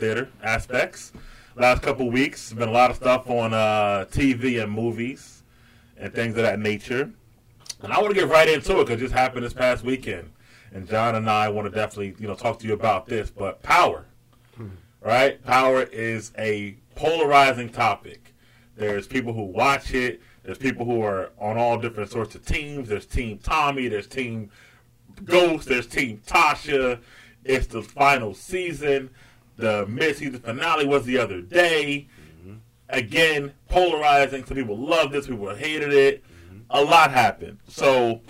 theater aspects, last couple weeks been a lot of stuff on uh, TV and movies and things of that nature. And I want to get right into it because it just happened this past weekend, and John and I want to definitely you know talk to you about this. But power, right? Power is a polarizing topic. There's people who watch it. There's people who are on all different sorts of teams. There's Team Tommy. There's Team Ghost. There's Team Tasha. It's the final season. The mid-season finale was the other day. Again, polarizing. Some people loved it. Some people hated it. A lot happened. So,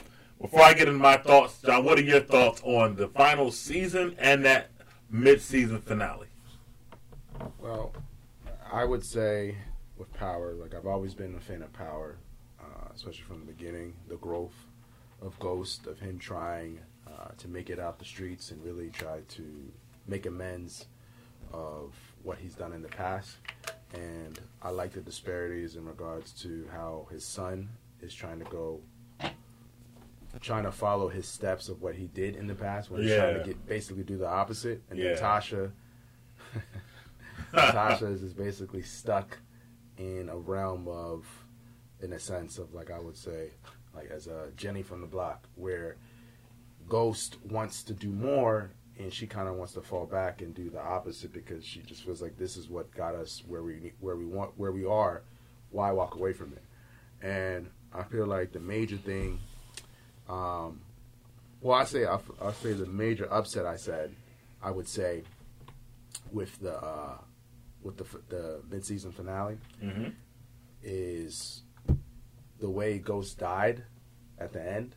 before I get into my thoughts, John, what are your thoughts on the final season and that mid-season finale? Well, I would say with Power, like I've always been a fan of Power, uh, especially from the beginning. The growth of Ghost, of him trying uh, to make it out the streets and really try to make amends of what he's done in the past. And I like the disparities in regards to how his son is trying to go, trying to follow his steps of what he did in the past, when he's trying to get basically do the opposite. And Yeah. then Tasha, Tasha is just basically stuck in a realm of, in a sense of like I would say, like as a Jenny from the block, where Ghost wants to do more and she kind of wants to fall back and do the opposite because she just feels like this is what got us where we where we want where we are. Why walk away from it? And I feel like the major thing, um, well, I say I I say the major upset. I said, I would say, with the uh, with the f- the mid season finale Mm-hmm. is the way Ghost died at the end.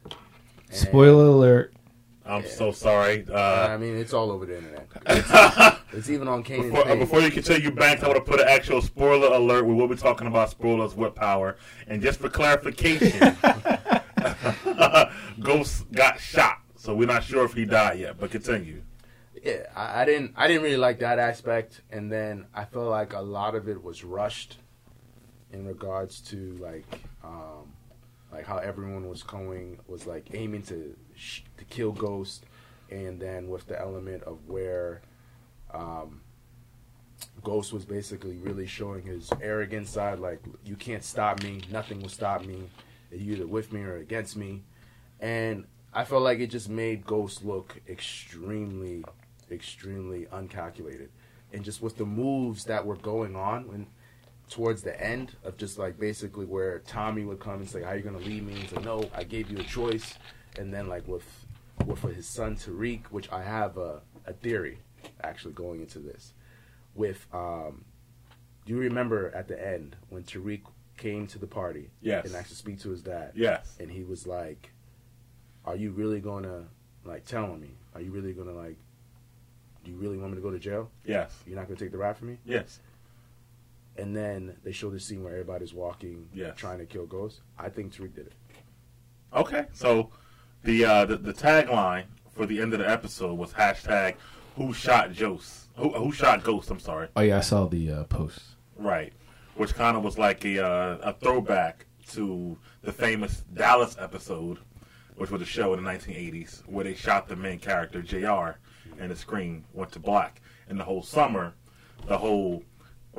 And- Spoiler alert. I'm Yeah. so sorry. I Uh, mean, it's all over the internet. It's, it's even on Kanan's before, uh, before you continue, Banks, I want to put an actual spoiler alert. We will be talking about spoilers with power. And just for clarification, Ghost got shot, so we're not sure if he died yet. But continue. yeah, I, I didn't. I didn't really like that aspect, and then I felt like a lot of it was rushed in regards to like, um, like how everyone was going was like aiming to sh- to kill Ghost, and then with the element of where. Um, Ghost was basically really showing his arrogant side, like you can't stop me, nothing will stop me. You're either with me or against me, and I felt like it just made Ghost look extremely, extremely uncalculated, and just with the moves that were going on when towards the end of just like basically where Tommy would come and say, "How you gonna leave me?" and say, "No, I gave you a choice," and then like with with his son Tariq, which I have a, a theory actually going into this with um do you remember at the end when Tariq came to the party Yes. and actually speak to his dad Yes. and he was like are you really gonna like tell me are you really gonna like do you really want me to go to jail Yes. you're not gonna take the rap for me Yes. And then they show the scene where everybody's walking Yes. trying to kill ghosts. i think Tariq did it Okay. So the uh, the, the tagline for the end of the episode was hashtag Who shot Ghost? Who, who shot Ghost? I'm sorry. Oh yeah, I saw the uh, post. Right. Which kind of was like a uh, a throwback to the famous Dallas episode, which was a show in the 1980s where they shot the main character Jr. and the screen went to black. And the whole summer, the whole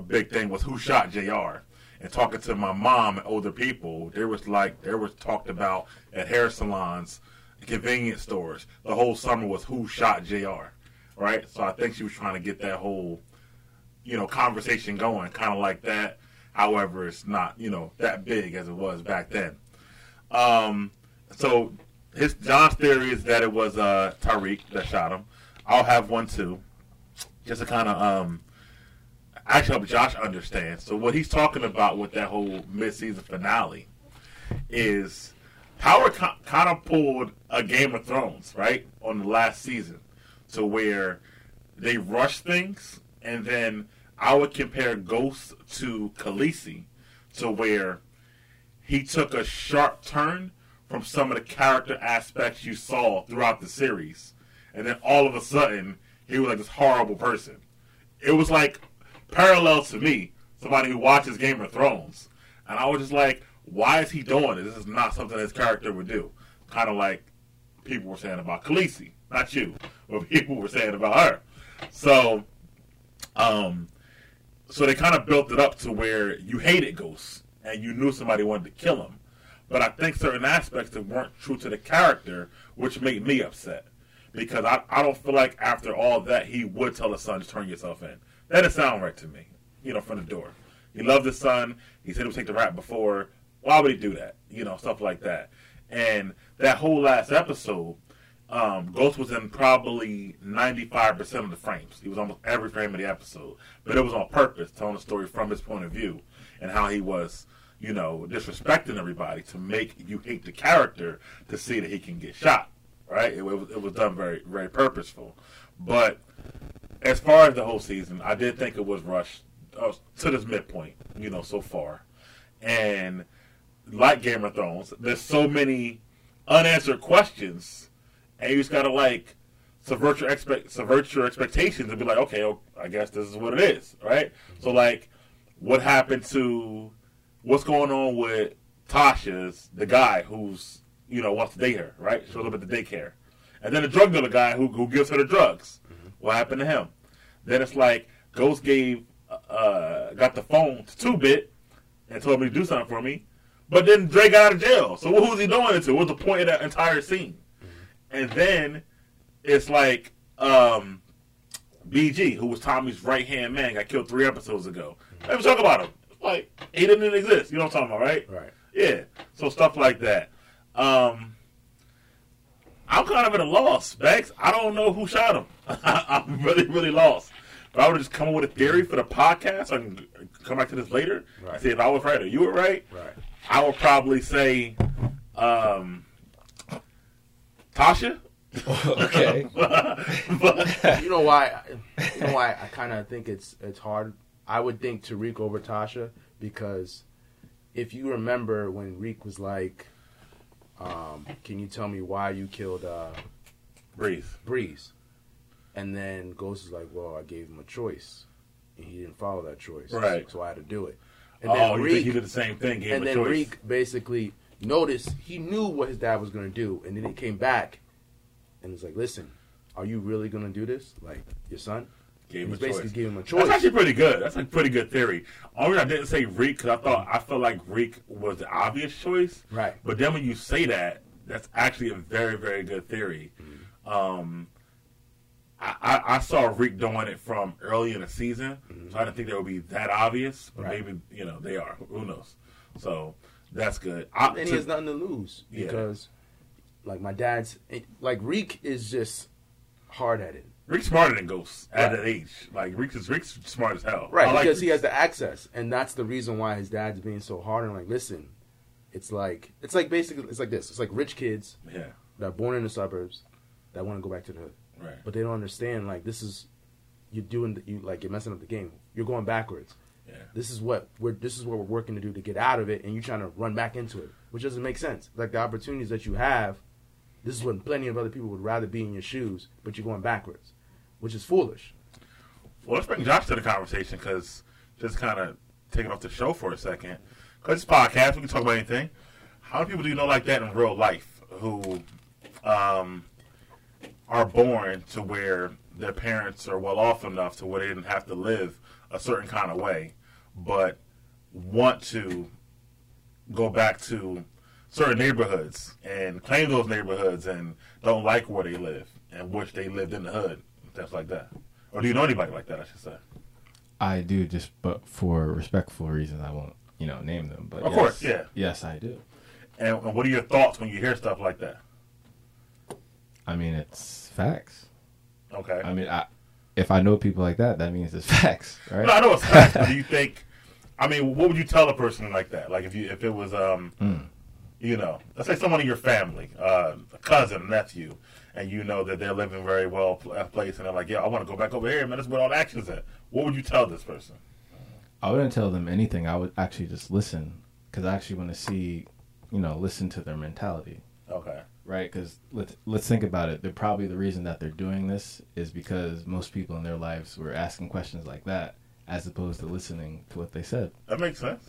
big thing was who shot Jr. And talking to my mom and older people, there was like there was talked about at hair salons, convenience stores. The whole summer was who shot Jr. Right. So I think she was trying to get that whole you know, conversation going, kind of like that. However, it's not, you know, that big as it was back then. Um, so his John's theory is that it was uh, Tariq that shot him. I'll have one too, just to kind of um, actually help Josh understand. So what he's talking about with that whole mid-season finale is Power kind of pulled a Game of Thrones, right, on the last season, to where they rush things, and then I would compare Ghost to Khaleesi, to where he took a sharp turn from some of the character aspects you saw throughout the series, and then all of a sudden he was like this horrible person. It was like parallel to me, somebody who watches Game of Thrones, and I was just like, why is he doing this? This is not something his character would do. Kind of like people were saying about Khaleesi, not you, but people were saying about her. So Um, so they kind of built it up to where you hated Ghost and you knew somebody wanted to kill him. But I think certain aspects that weren't true to the character, which made me upset. Because I, I don't feel like after all that he would tell his son to turn yourself in. That didn't sound right to me, you know, from the door. He loved his son. He said he would take the rap before. Why would he do that? You know, stuff like that. And that whole last episode, um, Ghost was in probably 95% of the frames. He was almost every frame of the episode. But it was on purpose, telling the story from his point of view and how he was, you know, disrespecting everybody to make you hate the character to see that he can get shot. Right? It, was, it was done very, very purposeful. But as far as the whole season, I did think it was rushed uh, to this midpoint, you know, so far. And like Game of Thrones, there's so many unanswered questions, and you just gotta like subvert your expect subvert your expectations and be like, okay, well, I guess this is what it is, right? So like, what happened to what's going on with Tasha's the guy who's you know wants to date her, right? Shows up at the daycare, and then the drug dealer guy who who gives her the drugs. What happened to him? Then it's like Ghost gave uh, got the phone to Two Bit and told me to do something for me. But then Dre got out of jail. So what was he doing it to? What was the point of that entire scene? And then it's like um, BG, who was Tommy's right hand man, got killed three episodes ago. Let me talk about him. Like he didn't exist. You know what I'm talking about, right? Right. Yeah. So stuff like that. Um, I'm kind of at a loss, Bex. I don't know who shot him. I'm really, really lost. If I would just come up with a theory for the podcast, I can come back to this later. Right. See if I was right or you were right. Right. I would probably say um, Tasha. okay. but you know why? You know why I kind of think it's it's hard. I would think Tariq over Tasha because if you remember when Reek was like, um, "Can you tell me why you killed uh, breathe. Breeze?" and then Ghost is like, "Well, I gave him a choice, and he didn't follow that choice, Right. So I had to do it." And oh, then you think Reek, he did the same thing? Gave and him a then choice. Reek basically noticed he knew what his dad was going to do, and then he came back and was like, "Listen, are you really going to do this? Like your son?" Gave him a basically choice. giving him a That's actually pretty good. That's a pretty good theory. Only I didn't say Reek because I thought I felt like Reek was the obvious choice. Right. But then when you say that, that's actually a very, very good theory. Mm-hmm. Um, I, I, I saw Reek doing it from early in the season, so I didn't think they would be that obvious. But Mm-hmm. Right. maybe you know they are. Who knows? So that's good. I, and he has nothing to lose Yeah. because, like my dad's, like Reek is just hard headed, Reek's smarter than Ghost at Right. that age. Like Reek is Reek's smart as hell. right? I like because he has the access, and that's the reason why his dad's being so hard and like, listen, it's like it's like basically it's like this. It's like rich kids yeah. that are born in the suburbs that want to go back to the hood, Right. but they don't understand like this is you're doing the, you like you're messing up the game. You're going backwards. Yeah. This is what we're this is what we're working to do to get out of it, and you're trying to run back into it, which doesn't make sense. Like the opportunities that you have, this is when plenty of other people would rather be in your shoes, but you're going backwards, which is foolish. Well, let's bring Josh to the conversation because just kind of taking off the show for a second. Because it's podcast, we can talk about anything. How many people do you know like that in real life who um, are born to where their parents are well off enough to where they didn't have to live a certain kind of way, but want to go back to certain neighborhoods and claim those neighborhoods and don't like where they live and wish they lived in the hood, stuff like that? Or do you know anybody like that? I should say. I do just, but for respectful reasons, I won't, you know, name them. But Of yes, course, yeah. yes, I do. And, and what are your thoughts when you hear stuff like that? I mean, it's facts. Okay. I mean, I, if I know people like that, that means it's facts, right? No, I know it's facts, but do you think? I mean, what would you tell a person like that? Like if you if it was um, Mm. you know, let's say someone in your family, uh, a cousin, a nephew, and you know that they're living very well pl- place, and they're like, yeah, I want to go back over here, man. That's where all the action's at. What would you tell this person? I wouldn't tell them anything. I would actually just listen because I actually want to see, you know, listen to their mentality, Okay. right? Because let's let's think about it. They're probably the reason that they're doing this is because most people in their lives were asking questions like that, as opposed to listening to what they said. That makes sense.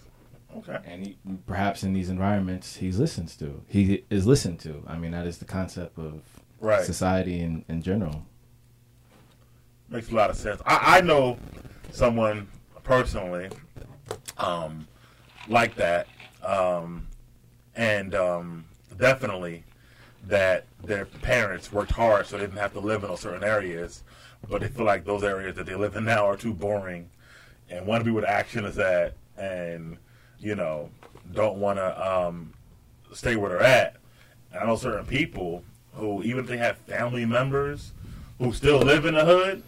Okay. And he, perhaps in these environments, he listens to. He is listened to. I mean, that is the concept of Right. society in, in general. Makes a lot of sense. I, I know someone personally um, like that, um, and um, definitely that their parents worked hard so they didn't have to live in those certain areas, but they feel like those areas that they live in now are too boring, and want to be where the action is at, and you know don't want to um, stay where they're at. And I know certain people who, even if they have family members who still live in the hood,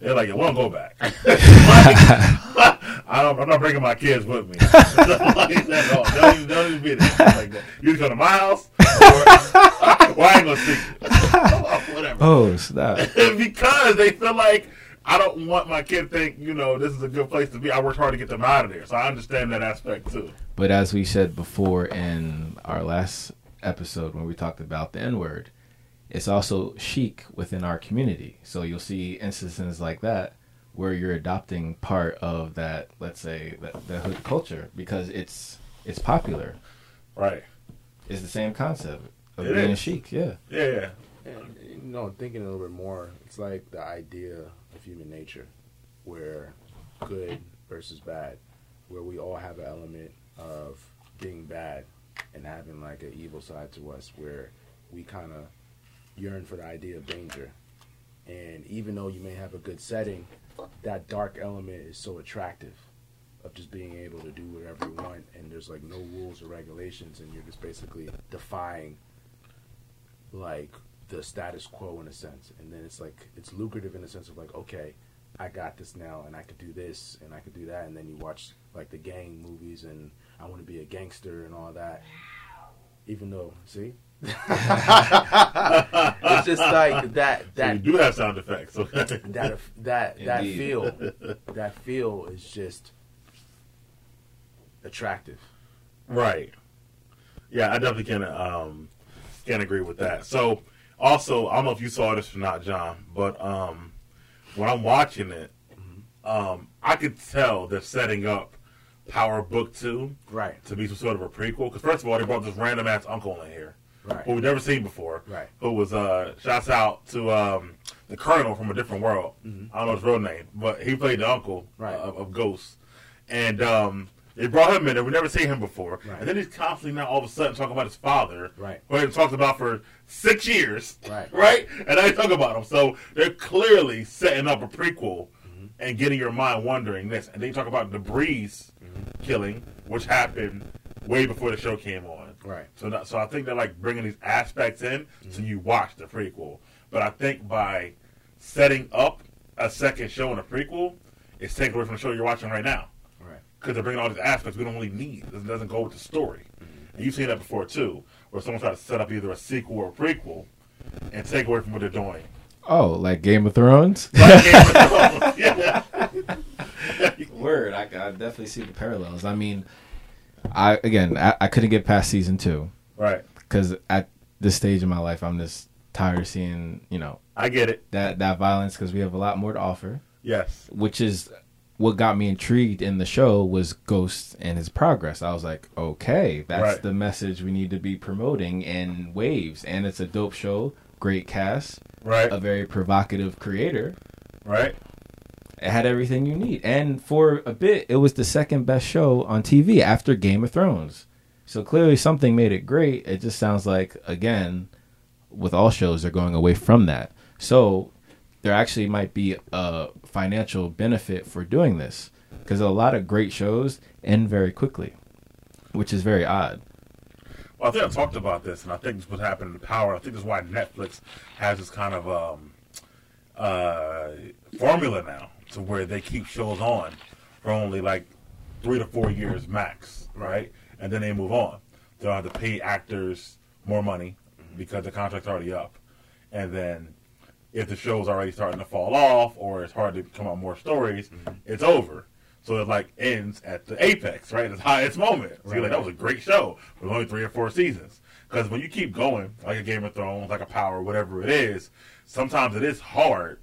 they're like, "I won't go back." I don't, I'm not bringing my kids with me. like that, no, don't, even, don't even be there like that. You just go to my house, or, or I ain't gonna see you. Whatever. Oh, stop. because they feel like I don't want my kid to think, you know, this is a good place to be. I worked hard to get them out of there, so I understand that aspect too. But as we said before in our last episode when we talked about the N word, it's also chic within our community. So you'll see instances like that where you're adopting part of that, let's say, that, the hood culture because it's it's popular. Right. It's the same concept of It being is. chic. Yeah. Yeah, yeah. And, you know, thinking a little bit more, it's like the idea of human nature, where good versus bad, where we all have an element of being bad and having like an evil side to us, where we kind of yearn for the idea of danger. And even though you may have a good setting, that dark element is so attractive of just being able to do whatever you want, and there's like no rules or regulations, and you're just basically defying like the status quo in a sense. And then it's like it's lucrative in a sense of like okay i got this now and i could do this and i could do that. And then you watch like the gang movies and i want to be a gangster and all that. Even though see it's just like that So you do have sound effects. Okay. that that that Indeed. feel that feel is just attractive Right. Yeah, I definitely can um can agree with that. So also, I don't know if you saw this or not, John, but um when I'm watching it, um I could tell they're setting up Power Book Two right to be some sort of a prequel. Because first of all, they brought this random ass uncle in here right who we've never seen before. right Who was uh shouts out to um the Colonel from a different world. Mhm. I don't know his real name, but he played the uncle Right. uh, of, of Ghost, and um, they brought him in. and We never seen him before, Right. and then he's constantly now all of a sudden talking about his father, right who he talked about for six years, Right. right? And I talk about him. So they're clearly setting up a prequel Mhm. and getting your mind wondering this. And they talk about the Breeze Mhm. killing, which happened way before the show came on. Right So, that, so I think they're like bringing these aspects in so Mm-hmm. you watch the prequel. But I think by setting up a second show in a prequel, it's taken away from the show you're watching right now. right Because they're bringing all these aspects we don't really need. It doesn't go with the story. Mm-hmm. And you've seen that before too, where someone tries to set up either a sequel or a prequel and take away from what they're doing. Oh, like Game of Thrones. Like Game of Thrones. yeah. Word, I, I definitely see the parallels. I mean, I again, I, I couldn't get past season two Right. because at this stage in my life, I'm just tired of seeing you know I get it. that that violence because we have a lot more to offer, Yes. which is what got me intrigued in the show was Ghost and his progress. I was like, okay, that's Right. the message we need to be promoting in waves, and it's a dope show, great cast, Right. a very provocative creator. Right. It had everything you need. And for a bit, it was the second best show on TV after Game of Thrones. So clearly something made it great. It just sounds like, again, with all shows, they're going away from that. So there actually might be a financial benefit for doing this because a lot of great shows end very quickly, which is very odd. Well, I think I talked about this, and I think this was happening in Power. I think this is why Netflix has this kind of um, uh, formula now, to where they keep shows on for only like three to four years max, right? And then they move on. They don't have to pay actors more money because the contract's already up, and then if the show's already starting to fall off or it's hard to come out more stories, mm-hmm. it's over. So it like ends at the apex, right? Its highest moment. So you're like, that was a great show with only three or four seasons. Because when you keep going, like a Game of Thrones, like a Power, whatever it is, sometimes it is hard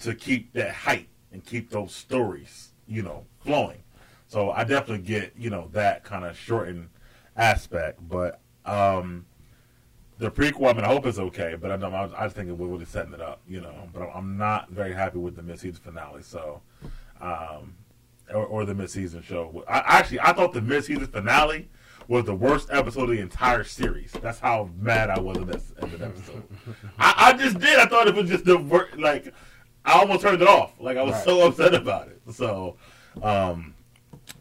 to keep that height and keep those stories, you know, flowing. So I definitely get, you know, that kind of shortened aspect. But um the prequel, I mean, I hope it's okay, but I don't. I, I think we're really setting it up, you know. But I'm- I'm not very happy with the mid-season finale, so um, or, or the mid-season show. I, actually, I thought the mid-season finale was the worst episode of the entire series. That's how mad I was end of episode. I, I just did. I thought it was just the worst. Like I almost turned it off. Like I was Right. so upset about it. So, um,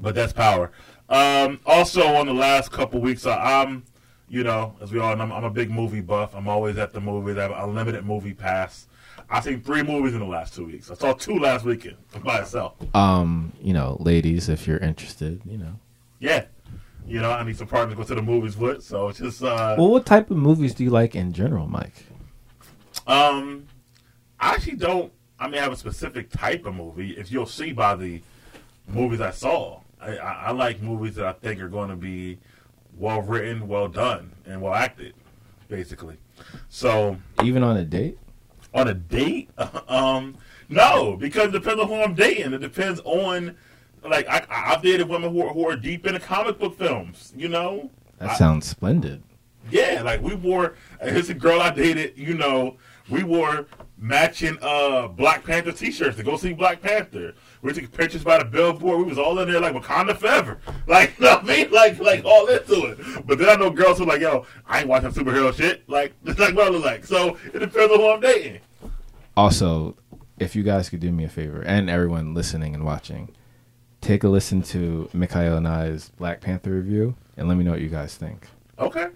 but that's power. Um, also, on the last couple weeks, I, I'm, you know, as we all know, I'm, I'm a big movie buff. I'm always at the movies. I have a limited movie pass. I've seen three movies in the last two weeks. I saw two last weekend by itself. Um, you know, ladies, if you're interested, you know. Yeah. You know, I need some partners to go to the movies with. So it's just, uh, Well, what type of movies do you like in general, Mike? Um, I actually don't. I mean, I have a specific type of movie. If you'll see by the movies I saw, I, I, I like movies that I think are going to be well written, well done, and well acted. Basically, so Even on a date? on a date, um, no, because it depends on who I'm dating. It depends on. Like I, I've dated women who are, who are deep into comic book films. You know, That I- sounds splendid. yeah, like we wore. Here's a girl I dated. You know, we wore matching uh Black Panther T-shirts to go see Black Panther. We took pictures by the billboard. We was all in there like Wakanda forever. Like, you know what I mean? Like, like all into it. But then I know girls who are like, yo, I ain't watching superhero shit. Like, it's like what I look like. So it depends on who I'm dating. Also, if you guys could do me a favor, and everyone listening and watching, take a listen to Mikhail and I's Black Panther review, and let me know what you guys think. Okay,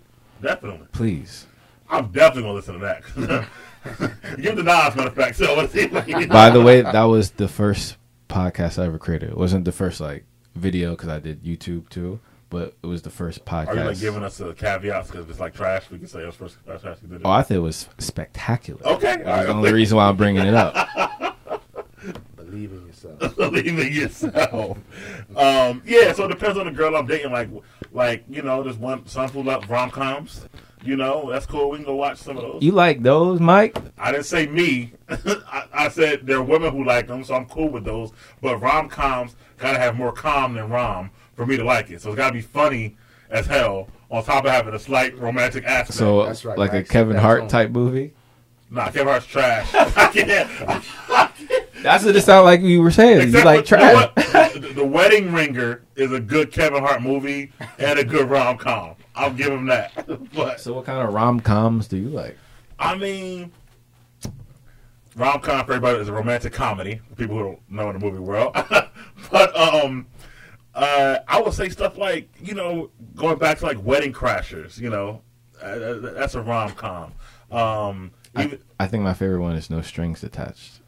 definitely. Please. I'm definitely gonna listen to that. Give the matter of fact. So let's see. By the way, that was the first podcast I ever created. It wasn't the first like video because I did YouTube too, but it was the first podcast. Are you like giving us a caveats because it's like trash, we can say it's first trash. did it. oh, I thought it was spectacular. Okay, That's the only reason why I'm bringing it up. Believe in yourself. believe in yourself. um, yeah, so it depends on the girl I'm dating. Like, like you know, there's one some who love rom coms. You know, that's cool. We can go watch some of those. You like those, Mike? I didn't say me. I, I said there are women who like them, so I'm cool with those. But rom coms gotta have more calm than rom for me to like it. So it's gotta be funny as hell. On top of having a slight romantic aspect. So, That's right, like a Kevin That's Hart on. type movie? nah, Kevin Hart's trash. I can't. That's what it sounded like you were saying. You like for- you know trash. the, the Wedding Ringer is a good Kevin Hart movie and a good rom com. I'll give him that. But So, what kind of rom coms do you like? I mean, rom com for everybody is a romantic comedy. for People who don't know in the movie world, but um, uh, I would say stuff like you know going back to like Wedding Crashers. You know, uh, that's a rom com. Um, I, I think my favorite one is No Strings Attached.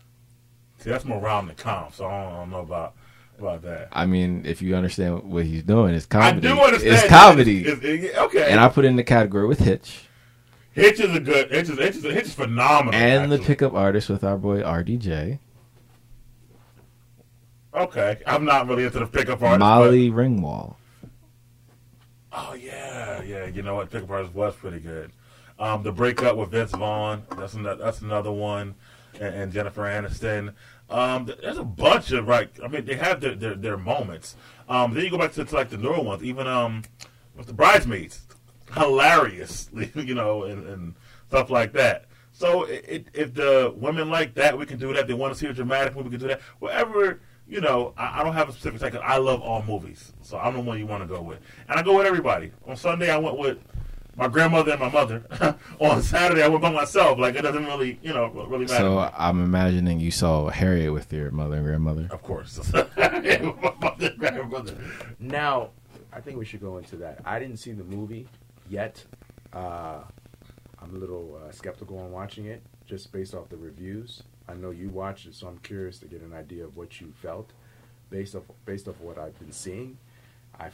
see, that's more rom than com. So I don't, I don't know about about that. I mean, if you understand what he's doing, it's comedy. I do understand. It's comedy. It's- it's- okay. and I put it in the category with Hitch Hitch is a good. Hitch is Hitch is, Hitch is phenomenal. and the pickup artist with our boy RDJ, Okay, I'm not really into the pickup artist. Molly Ringwald. But, oh yeah, yeah. You know what? Pickup artist was pretty good. Um, the breakup with Vince Vaughn. That's another. That's another one. And, and Jennifer Aniston. Um, there's a bunch of right. I mean, they have their their, their moments. Um, then you go back to, to like the newer ones. Even um, with the bridesmaids, hilarious. You know, and, and stuff like that. So it, it, if the women like that, we can do that. They want to see a dramatic movie, we can do that. Whatever, you know, I, I don't have a specific. 'cause I love all movies, so I'm the one you want to go with. And I go with everybody. On Sunday, I went with my grandmother and my mother. On Saturday, I went by myself. Like it doesn't really, you know, really matter. So I'm imagining you saw Harriet with your mother and grandmother. of course, my mother and grandmother. Now, I think we should go into that. I didn't see the movie yet. Uh, I'm a little uh, skeptical on watching it just based off the reviews. I know you watched it, so I'm curious to get an idea of what you felt based off based off what I've been seeing. I,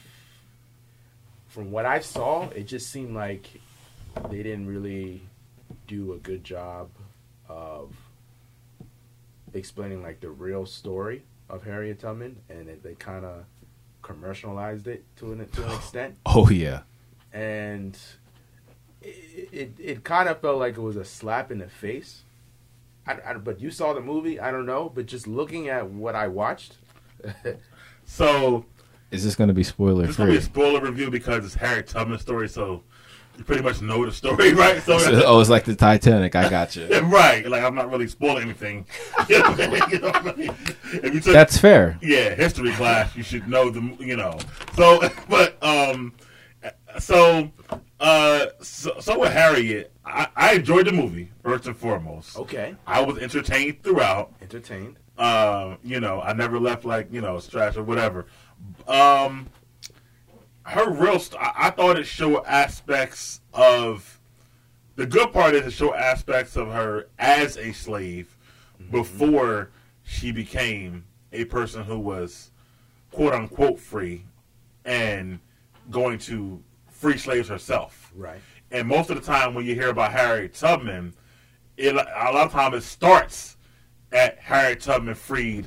from what I saw, it just seemed like they didn't really do a good job of explaining like the real story of Harriet Tubman, and it, they kind of commercialized it to an to an extent, Oh yeah, and it it, it kind of felt like it was a slap in the face. I, I- but you saw the movie, I don't know, but just looking at what I watched, So is this going to be spoiler this is gonna be a spoiler review because it's Harry Tubman's story. So you pretty much know the story, right? So, So- oh, it's like the Titanic. I got you. right, like I'm not really spoiling anything. You know I mean? You know what I mean? If you took That's fair. yeah, history class, you should know the you know. So, but um, so uh, so, so with Harriet, I, I enjoyed the movie first and foremost. Okay. I was entertained throughout. Entertained. Uh, you know, I never left like you know trash or whatever. Um, her real, st- I, I thought it showed aspects of the good part is it showed aspects of her as a slave before she became a person who was quote unquote free and going to free slaves herself. Right. And most of the time, when you hear about Harriet Tubman, it, a lot of time it starts at Harriet Tubman freed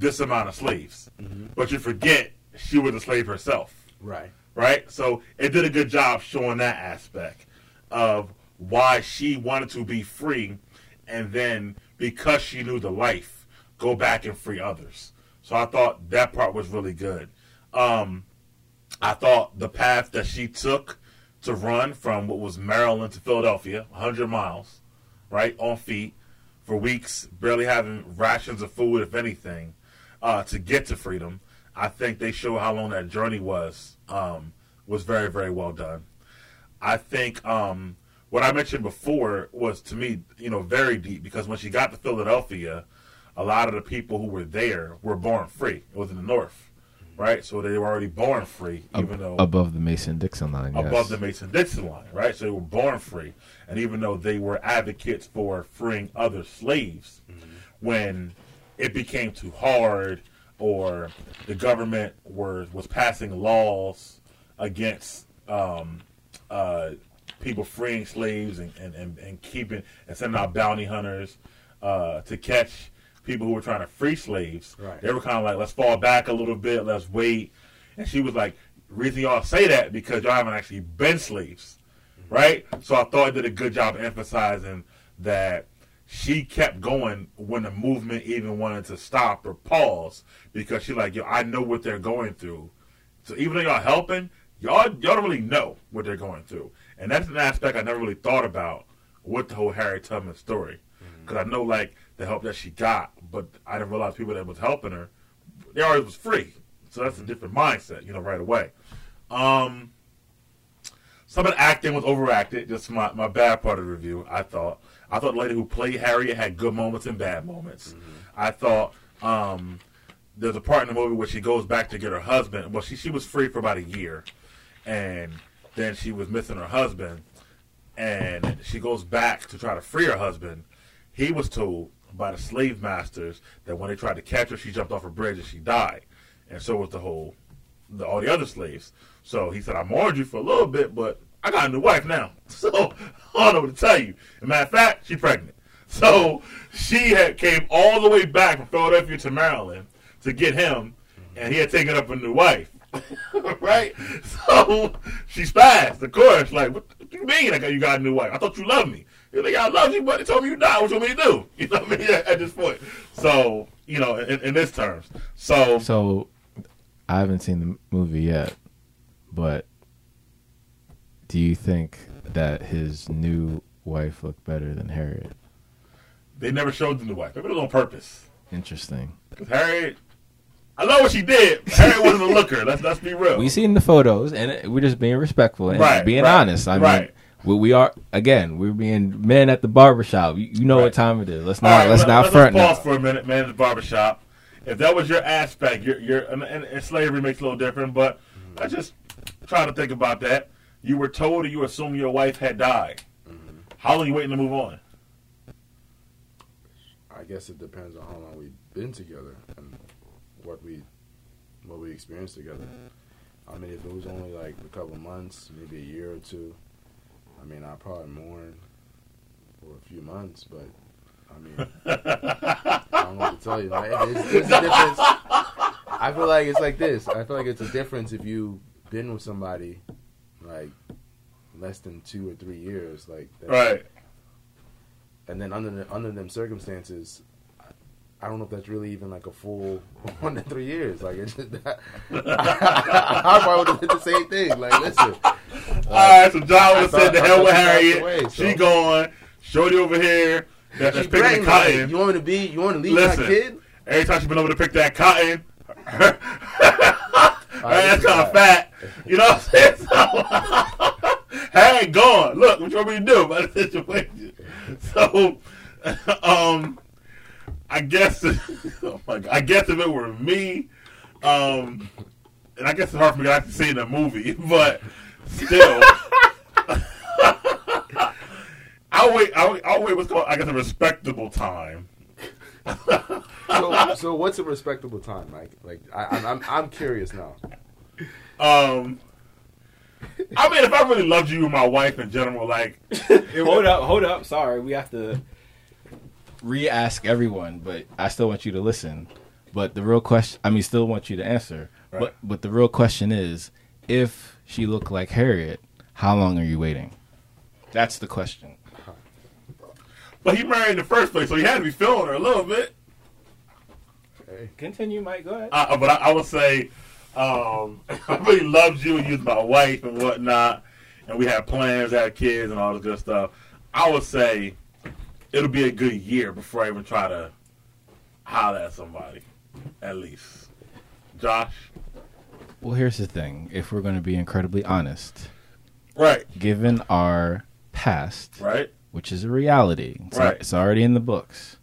this amount of slaves, but you forget she was a slave herself, Right. right? So it did a good job showing that aspect of why she wanted to be free, and then because she knew the life, go back and free others. So I thought that part was really good. Um, I thought the path that she took to run from what was Maryland to Philadelphia, 100 miles, right, on feet, for weeks, barely having rations of food, if anything, uh, to get to freedom. I think they show how long that journey was. Um, was very, very well done. I think um, what I mentioned before was to me, you know, very deep because when she got to Philadelphia, a lot of the people who were there were born free. It was in the North, right? So they were already born free, even though Above the Mason Dixon line. Yes. above the Mason Dixon line, right? So they were born free. And even though they were advocates for freeing other slaves, when it became too hard or the government were was passing laws against um, uh, people freeing slaves and, and, and, and keeping and sending out bounty hunters uh, to catch people who were trying to free slaves. Right. They were kind of like, let's fall back a little bit, let's wait. And she was like, reason y'all say that because y'all haven't actually been slaves, right? So I thought I did a good job emphasizing that she kept going when the movement even wanted to stop or pause because she like, yo, I know what they're going through. So even though y'all helping, y'all y'all don't really know what they're going through, and that's an aspect I never really thought about with the whole Harry Tubman story, because I know like the help that she got, but I didn't realize people that was helping her, they already was free, so that's a different mindset, you know, right away. Um, some of the acting was overacted. Just my, my bad part of the review. I thought. I thought the lady who played Harriet had good moments and bad moments. I thought um, there's a part in the movie where she goes back to get her husband. Well, she she was free for about a year, and then she was missing her husband, and she goes back to try to free her husband. He was told by the slave masters that when they tried to catch her, she jumped off a bridge and she died, and so was the whole the, all the other slaves. So he said, I mourned you for a little bit, but I got a new wife now. So I don't know what to tell you. As a matter of fact, she's pregnant. So she had came all the way back from Philadelphia to Maryland to get him, and he had taken up a new wife. right? So she spazzed, of course. Like, what, do you mean got, you got a new wife? I thought you loved me. He's like, I love you, but they told me you died. What you want me to do? You know what I mean? At this point. So, you know, in, in this terms. So, So, I haven't seen the movie yet, but do you think that his new wife looked better than Harriet? they never showed the new wife. Maybe it was on purpose. Interesting. Because Harriet, I love what she did. Harriet wasn't a looker. Let's let's be real. We seen the photos, and we're just being respectful and Right, being right, honest. I right. mean, we, we are again. We're being men at the barbershop. You, you know what time it is. Let's not let's let- not let's front pause now. for a minute, man. The barbershop. If that was your aspect, you're, you're and, and, and slavery makes a little different. But I just try to think about that. You were told or you assumed your wife had died. Mm-hmm. How long you waiting to move on? I guess it depends on how long we've been together and what we what we experienced together. I mean, if it was only like a couple months, maybe a year or two, I mean, I probably mourn for a few months, but I mean, I don't know what to tell you. Like, there's, there's a difference. I feel like it's like this. I feel like it's a difference if you've been with somebody like less than two or three years, like Right. and then under the, under them circumstances, I don't know if that's really even like a full one to three years. Like it's just that, I probably would have did the same thing. Like listen, All right, so John would have said the hell with Harriet. away, so- She going. Shorty over here. That's she picking the pregnant. Like, cotton. you want me to be? You want to leave Listen. my kid? Every time she been over to pick that cotton, her ass kind of fat. You know what I'm saying? So, Harriet gone. Look, what you want me to do about the situation? So, um, I guess, oh my God, I guess if it were me, um, and I guess it's hard for me to actually see in a movie, but still. I'll wait. I'll, I'll wait. What's called? I guess a respectable time. So, so what's a respectable time, Mike? Like, I, I'm, I'm, I'm curious now. Um, I mean, if I really loved you and my wife in general, like, it hold up, hold up. Sorry, we have to re-ask everyone, but I still want you to listen. But the real question, I mean, still want you to answer. Right. But but the real question is, if she looked like Harriet, how long are you waiting? That's the question. But he married in the first place, so he had to be feeling her a little bit. Continue, Mike. Go ahead. Uh, but I, I would say, um, I really loved you and you was my wife and whatnot, and we had plans, had kids, and all this good stuff. I would say it'll be a good year before I even try to holler at somebody, at least. Josh, Well, here's the thing. If we're going to be incredibly honest, right, given our past, right, which is a reality. It's, Right. it's already in the books.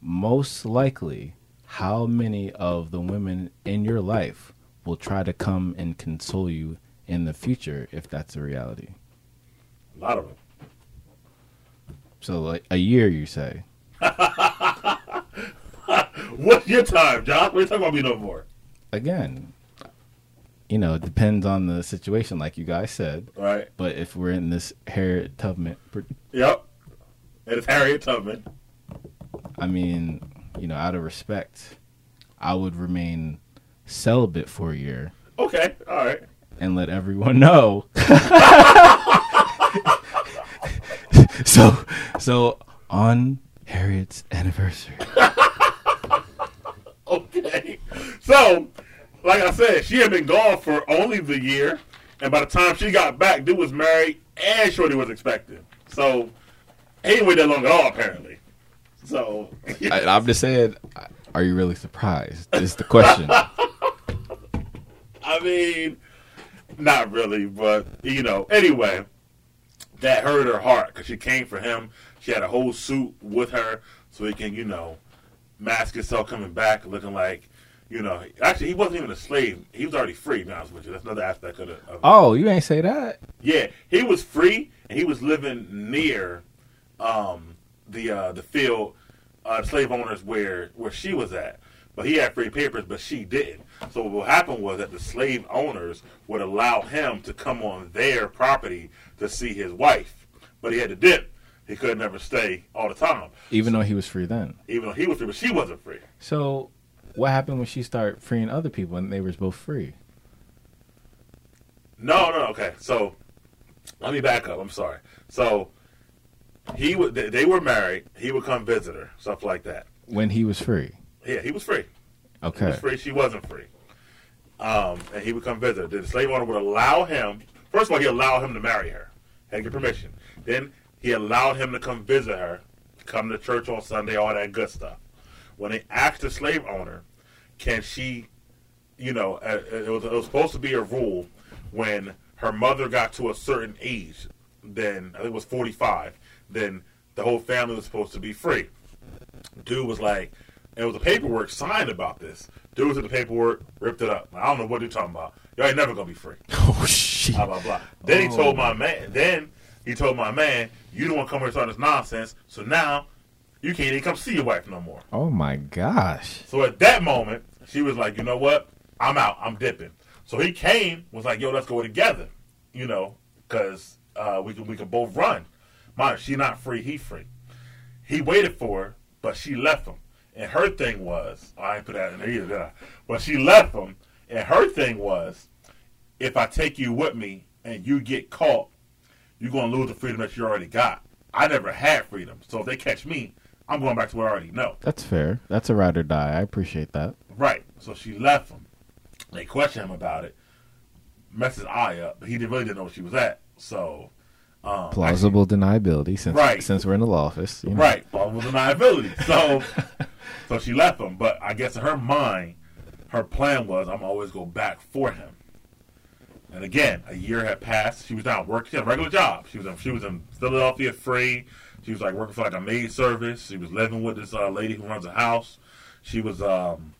Most likely, how many of the women in your life will try to come and console you in the future if that's a reality? a lot of them. So, like a year, you say. What's your time, Josh? We ain't talking about me no more. Again, you know, it depends on the situation, like you guys said. Right. But if we're in this Harriet Tubman, Yep. And it's Harriet Tubman. I mean, you know, out of respect, I would remain celibate for a year. Okay. All right. and let everyone know. so, so on Harriet's anniversary, Okay. So, like I said, she had been gone for only the year, and by the time she got back, dude was married and Shorty was expecting. So, he didn't wait that long at all, apparently. So, I, I'm just saying, are you really surprised? Is the question. I mean, not really, but you know. Anyway, that hurt her heart because she came for him. She had a whole suit with her so he can, you know, mask himself coming back, looking like, you know. Actually, he wasn't even a slave. He was already free. To be honest with you, that's another aspect of it. Oh, you ain't say that. Yeah, he was free and he was living near um, the uh, the field uh, slave owners where where she was at. But he had free papers, but she didn't. So what happened was that the slave owners would allow him to come on their property to see his wife, but he had to dip. He could never stay all the time, Even though he was free then. even though he was free, but she wasn't free. So, what happened when she started freeing other people and they were both free? No, no, okay. So let me back up. I'm sorry. So he would they, they were married. He would come visit her, stuff like that. When he was free. Yeah, he was free. Okay. He was free. She wasn't free. Um, and he would come visit. her. The slave owner would allow him. First of all, he allowed him to marry her. Had get permission. Then he allowed him to come visit her, come to church on Sunday, all that good stuff. When they asked the slave owner, can she, you know, uh, it was, it was supposed to be a rule when her mother got to a certain age, then I think it was 45, then the whole family was supposed to be free. Dude was like, it was a paperwork signed about this. Dude took the paperwork, ripped it up. I don't know what you're talking about. Y'all ain't never gonna be free. Oh, shit. Blah blah blah. Then he Oh. told my man. Then he told my man, "You don't want to come here and start this nonsense. So now you can't even come see your wife no more." Oh, my gosh. So at that moment, she was like, "You know what? I'm out. I'm dipping." So he came, was like, "Yo, let's go together," you know, because uh, we can we can both run. Mind, she not free, he free. He waited for her, but she left him. And her thing was, oh, I ain't put that in there either, did I? But she left him, and her thing was, if I take you with me and you get caught, you're gonna lose the freedom that you already got. I never had freedom, so if they catch me, I'm going back to where I already know. That's fair. That's a ride or die. I appreciate that. Right. So she left him. They questioned him about it. Messed his eye up, but he didn't, really didn't know where she was at. So, um, Plausible deniability since Right. since we're in the law office. you know. Right, plausible deniability. So, so she left him. But I guess in her mind, her plan was, I'm always go back for him. And again, a year had passed. She was down working. She had a regular job. She was in, she was in Philadelphia free. She was like working for like a maid service. She was living with this uh, lady who runs a house. She was um,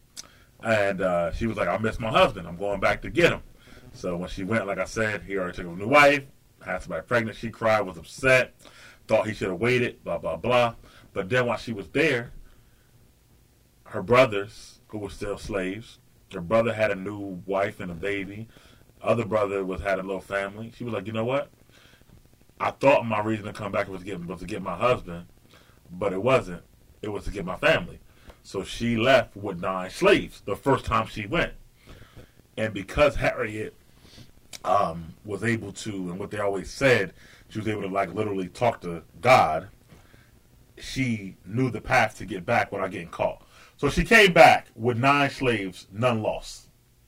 and uh, she was like, I miss my husband. I'm going back to get him. So when she went, like I said, he already took a new wife, had somebody pregnant. She cried, was upset, thought he should have waited, blah blah blah. But then while she was there, her brothers, who were still slaves, her brother had a new wife and a baby. Other brother was had a little family. She was like, you know what? I thought my reason to come back was to get was to get my husband, but it wasn't. It was to get my family. So she left with nine slaves the first time she went. And because Harriet um, was able to, and what they always said, she was able to like literally talk to God. She knew the path to get back without getting caught. So she came back with nine slaves, none lost.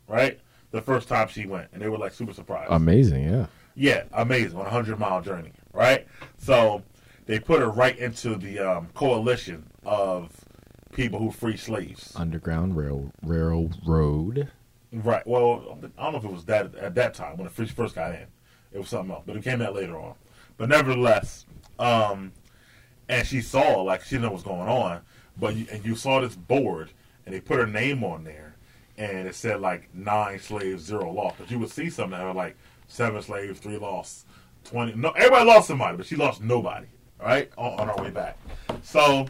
Right, the first time she went, and they were like super surprised. Amazing. Yeah. Yeah, amazing. On a hundred mile journey, right? So they put her right into the um, coalition of people who free slaves. Underground rail railroad. Right. Well, I don't know if it was that at that time when it first first got in. It was something else, but it came out later on. But nevertheless, um, and she saw like she didn't know what's going on, but you, and you saw this board, and they put her name on there, and it said like nine slaves, zero lost. But you would see something that were like seven slaves, three lost, twenty. No, everybody lost somebody, but she lost nobody. Right on, on our way back. So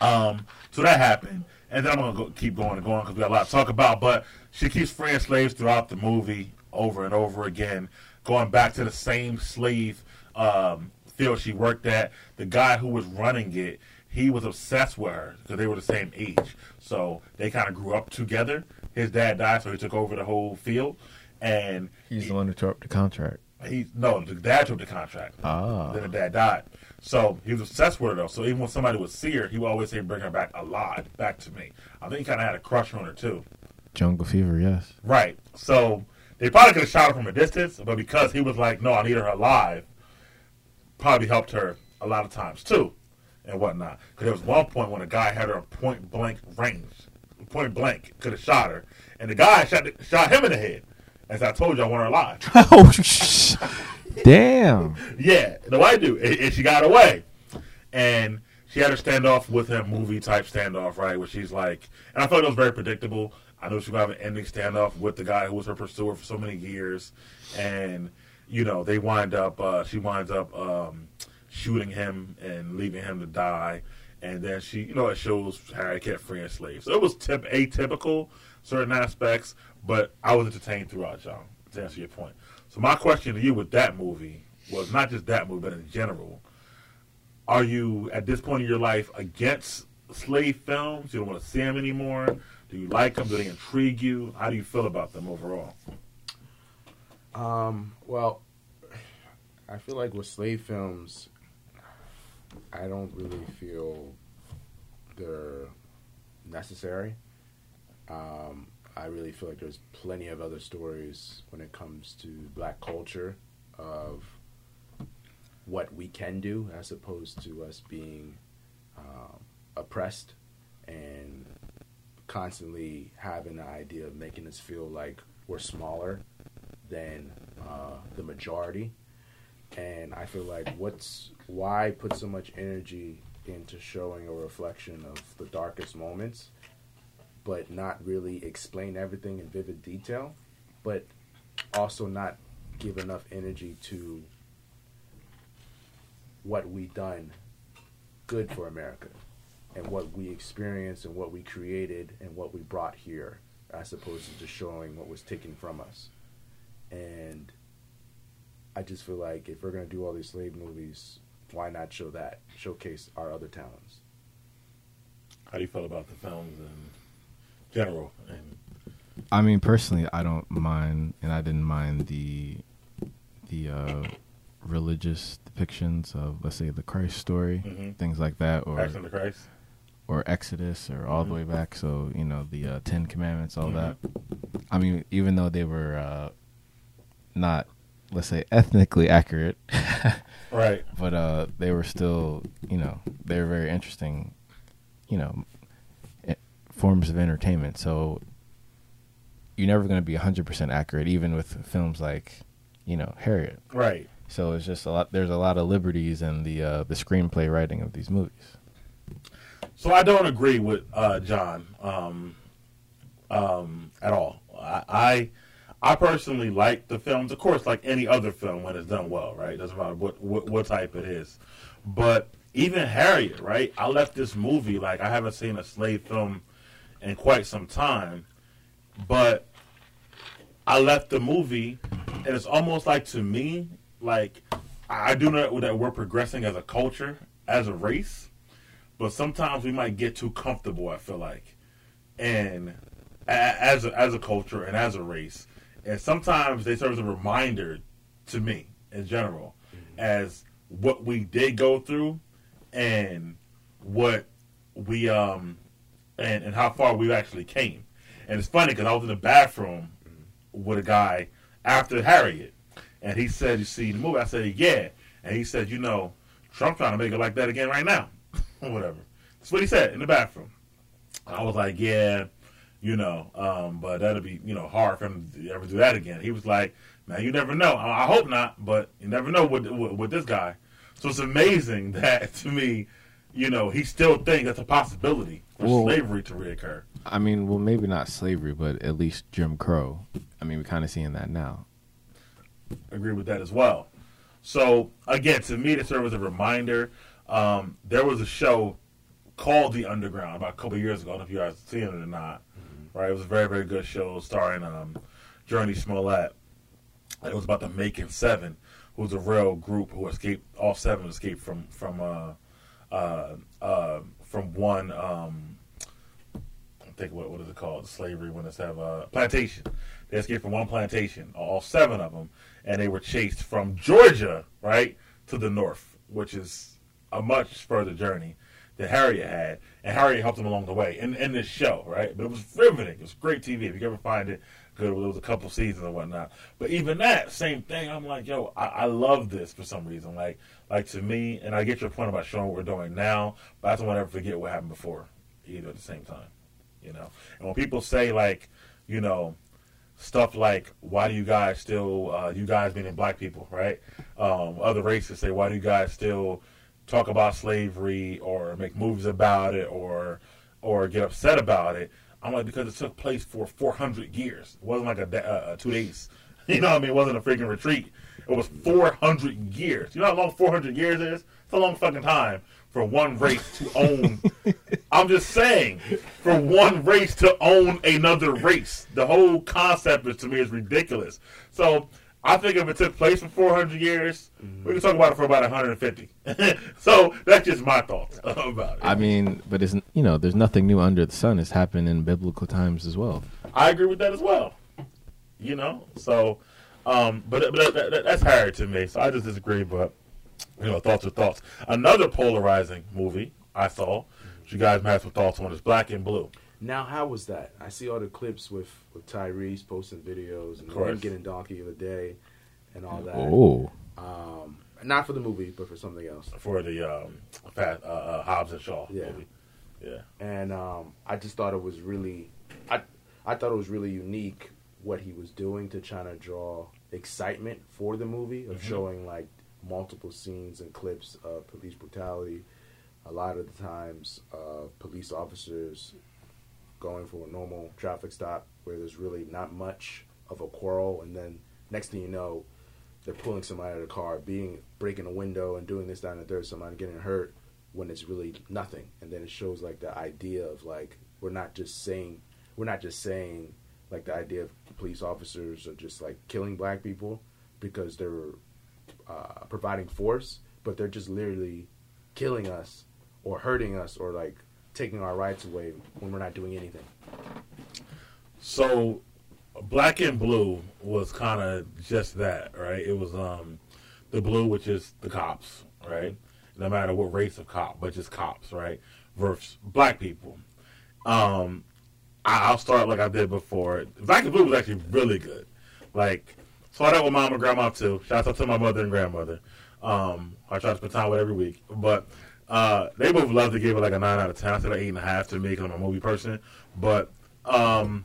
um, so that happened, and then I'm gonna go, keep going and going because we got a lot to talk about. But she keeps freeing slaves throughout the movie over and over again, going back to the same slave um, field she worked at. The guy who was running it, he was obsessed with her because they were the same age, so they kind of grew up together. His dad died, so he took over the whole field, and He's the one who tore up the contract. he no, the dad took the contract. Ah. Then the dad died. So he was obsessed with her though. So even when somebody would see her, he would always say, "Bring her back alive, back to me." I think he kind of had a crush on her too. Jungle Fever. Yes. Right. So they probably could have shot her from a distance, but because he was like, "No, I need her alive," probably helped her a lot of times too, and whatnot. Because there was one point when a guy had her point blank range, point blank, could have shot her, and the guy shot shot him in the head. As I told you, I want her alive. oh, sh- damn. Yeah, the white dude, and, and she got away, and she had her standoff with him, movie type standoff, right? Where she's like, and I thought it was very predictable. I knew she would have an ending standoff with the guy who was her pursuer for so many years, and you know they wind up, uh, she winds up um, shooting him and leaving him to die, and then she, you know, it shows Harry kept freeing slaves. So it was tip atypical certain aspects, but I was entertained throughout, John. To answer your point. So my question to you with that movie was not just that movie, but in general. Are you at this point in your life against slave films? You don't want to see them anymore. Do you like them? Do they intrigue you? How do you feel about them overall? Um, well, I feel like with slave films, I don't really feel they're necessary. Um, I really feel like there's plenty of other stories when it comes to black culture of what we can do as opposed to us being um, oppressed and constantly having the idea of making us feel like we're smaller than uh, the majority. And I feel like what's why put so much energy into showing a reflection of the darkest moments, but not really explain everything in vivid detail, but also not give enough energy to what we done good for America and what we experienced and what we created and what we brought here as opposed to just showing what was taken from us. And I just feel like if we're going to do all these slave movies, why not show that? Showcase our other talents. How do you feel about the films in general? And I mean, personally, I don't mind, and I didn't mind the the uh, religious depictions of, let's say, the Christ story, Mhm. things like that, or Passion of the Christ. Or Exodus, or all the way back. So you know the uh, Ten Commandments, all that. Mm-hmm. I mean, even though they were uh, not, let's say, ethnically accurate, Right. but uh, they were still, you know, they were very interesting, you know, eh, forms of entertainment. So you're never going to be 100% accurate, even with films like, you know, Harriet. Right. So it's just a lot. There's a lot of liberties in the uh, the screenplay writing of these movies. So I don't agree with uh, John um, um, at all. I, I I personally like the films, of course, like any other film when it's done well, right? Doesn't matter what what, what type it is. But even Harriet, right? I left this movie like I haven't seen a slave film in quite some time, but I left the movie, and it's almost like to me, like I do know that we're progressing as a culture, as a race but sometimes we might get too comfortable. I feel like, and as a, as a culture and as a race, and sometimes they serve as a reminder to me in general as what we did go through and what we um and and how far we actually came. And it's funny because I was in the bathroom with a guy after Harriet, and he said, "You see the movie?" I said, "Yeah," and he said, "You know, Trump trying to make it like that again right now." Or whatever. That's what he said in the bathroom. I was like, yeah, you know, um, but that'll be, you know, hard for him to ever do that again. He was like, man, you never know. I I hope not, but you never know with, with, with this guy. So it's amazing that to me, you know, he still thinks that's a possibility for Well- slavery to reoccur. I mean, well, maybe not slavery, but at least Jim Crow. I mean, we're kind of seeing that now. agree with that as well. So again, to me, to serve as a reminder, um, there was a show called The Underground about a couple years ago. I don't know if you guys have seen it or not. Right, it was a very very good show starring um, Jurnee Smollett. It was about the Macon Seven, who was a real group who escaped. All seven escaped from from uh, uh, uh, from one. Um, I think what what is it called? Slavery when it's have a plantation. They escaped from one plantation, all seven of them, and they were chased from Georgia, right, to the north, which is a much further journey that Harriet had, and Harriet helped them along the way in, in this show, right? But it was riveting. It was great TV. If you ever find it, good. It was a couple seasons and whatnot. But even that, same thing. I'm like, yo, I, I love this for some reason. Like, like to me, and I get your point about showing what we're doing now, but I don't want to ever forget what happened before, either at the same time, you know. And when people say like, you know, stuff like why do you guys still uh, you guys meaning black people right um, other races say why do you guys still talk about slavery or make movies about it or or get upset about it. I'm like because it took place for 400 years. It wasn't like a, uh, uh, two days. You know what i mean? It wasn't a freaking retreat. It was 400 years. You know how long 400 years is? It's a long fucking time for one race to own. I'm just saying, for one race to own another race, the whole concept is to me is ridiculous. So I think if it took place for 400 years, we can talk about it for about 150. so that's just my thoughts about it. I mean, but it's you know, there's nothing new under the sun. It's happened in biblical times as well. I agree with that as well. You know, so, um, but, but that, that, that's hard to me. So I just disagree. But you know, thoughts are thoughts. Another polarizing movie I saw, which you guys might have some thoughts on, is Black and Blue. Now, how was that? I see all the clips with, with Tyrese posting videos and him getting Donkey of the Day and all that. Oh, Um, not for the movie, but for something else. for the um, Fat, uh, uh, Hobbs and Shaw Yeah. movie. Yeah. and um, I just thought it was really, I, I thought it was really unique what he was doing to try to draw excitement for the movie of Mhm. showing like multiple scenes and clips of police brutality. A lot of the times, uh, police officers going for a normal traffic stop where there's really not much of a quarrel, and then next thing you know, they're pulling somebody out of the car, being breaking a window and doing this, that, and the third, somebody getting hurt when it's really nothing. And then it shows like the idea of like we're not just saying we're not just saying like the idea of police officers are just like killing black people because they're uh, providing force, but they're just literally killing us or hurting us or like taking our rights away when we're not doing anything. So, Black and Blue was kind of just that, right? It was um, the blue, which is the cops, right? No matter what race of cop, but just cops, right? Versus black people. Um, I, I'll start like I did before. Black and Blue was actually really good. Like saw that with mom and grandma too. Shout out to my mother and grandmother. Um, I try to spend time with every week, but uh, they both love to give it like a nine out of ten. I said an eight and a half to me because I'm a movie person. But um,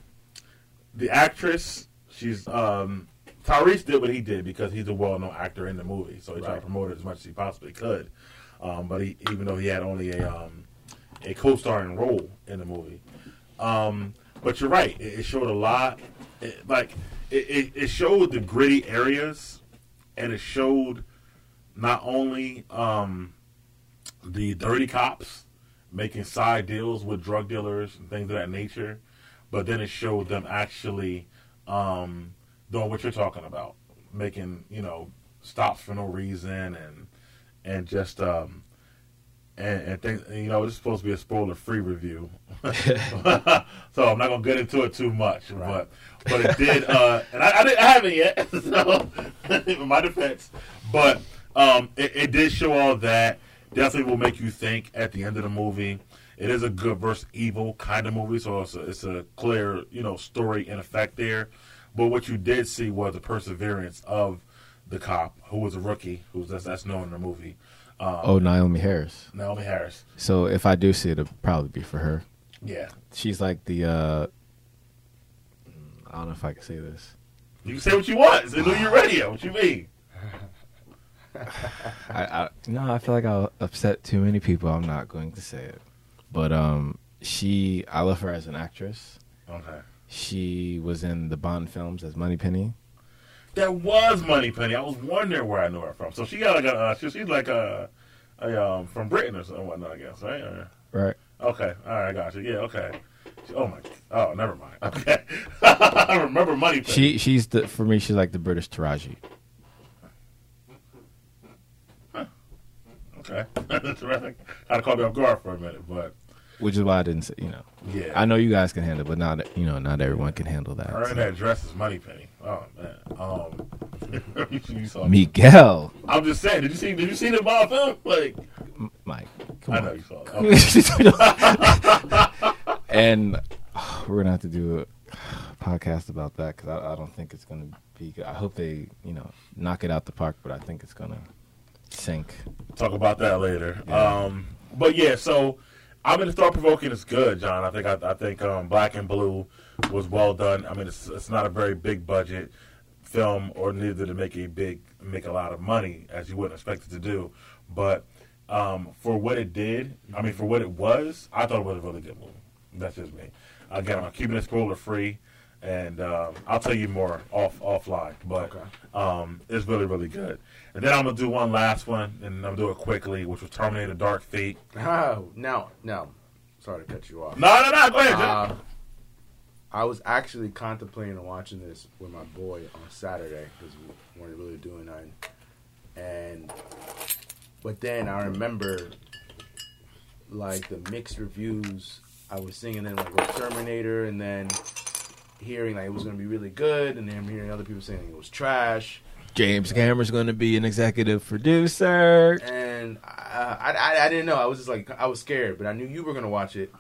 the actress, she's um, Tyrese did what he did because he's a well-known actor in the movie, so he tried to promote it as much as he possibly could. Um, but he, even though he had only a um, a co-starring role in the movie, um, but you're right, it, it showed a lot. It, like it, it, it showed the gritty areas, and it showed not only um, the dirty cops making side deals with drug dealers and things of that nature, but then it showed them actually um, doing what you're talking about, making you know stops for no reason and and just um, and, and things. You know, this is supposed to be a spoiler-free review, so I'm not gonna get into it too much. Right. But but it did, uh, and I, I, didn't, I haven't yet. So in my defense, but um, it, it did show all that. Definitely will make you think at the end of the movie. It is a good versus evil kind of movie, so it's a, it's a clear you know story in effect there. But what you did see was the perseverance of the cop, who was a rookie, who's that's, that's known in the movie. Um, Oh, Naomie Harris. Naomie Harris. So if I do see it, it'll probably be for her. Yeah, She's like the. uh I don't know if I can say this. you can say what you want. It's a New Year Radio. What you mean? I, I no, I feel like I'll upset too many people. I'm not going to say it, but um, she I love her as an actress. Okay. She was in the Bond films as Moneypenny. That was Money Penny. I was wondering where I knew her from. So she got like a, uh, she, she's like a, a um from Britain or something, whatnot, I guess, right? Or- Right. okay, all right, Gotcha. Yeah, okay. Oh my, oh, never mind. Okay, I remember Money Penny. She she's the for me she's like the British Taraji. Okay, that's terrific. To call me off guard for a minute, but Which is why I didn't say you know. yeah, I know you guys can handle, it, but not you know not everyone can handle that. Her so. that dress is Money Penny. Oh man, um, you, you saw Miguel, I'm just saying. Did you see? Did you see the Bond film? Like, Mike, I on. know you saw. It. Okay. and oh, we're gonna have to do a podcast about that because I, I don't think it's gonna be. good. I hope they you know knock it out the park, but I think it's gonna sink. talk about that later. Yeah. Um, but yeah, so I mean, the thought provoking is good, John. I think I, I think um, Black and Blue was well done. I mean, it's it's not a very big budget film, or neither to make a big make a lot of money as you wouldn't expect it to do. But um, for what it did, I mean, for what it was, I thought it was a really good movie. That's just me. Again, I'm keeping it spoiler free, and um, I'll tell you more off offline. But Okay. um, it's really really good. And then I'm gonna do one last one, and I'm gonna do it quickly, which was Terminator: Dark Fate. Oh, now, now, sorry to cut you off. No, no, no. Go ahead, Uh, I was actually contemplating watching this with my boy on Saturday because we weren't really doing nothing. And but then I remember like the mixed reviews I was seeing, and then like with Terminator, and then hearing like it was going to be really good, and then hearing other people saying it was trash. James Cameron's gonna be an executive producer. and I, I, I didn't know. I was just like, I was scared, but I knew you were gonna watch it,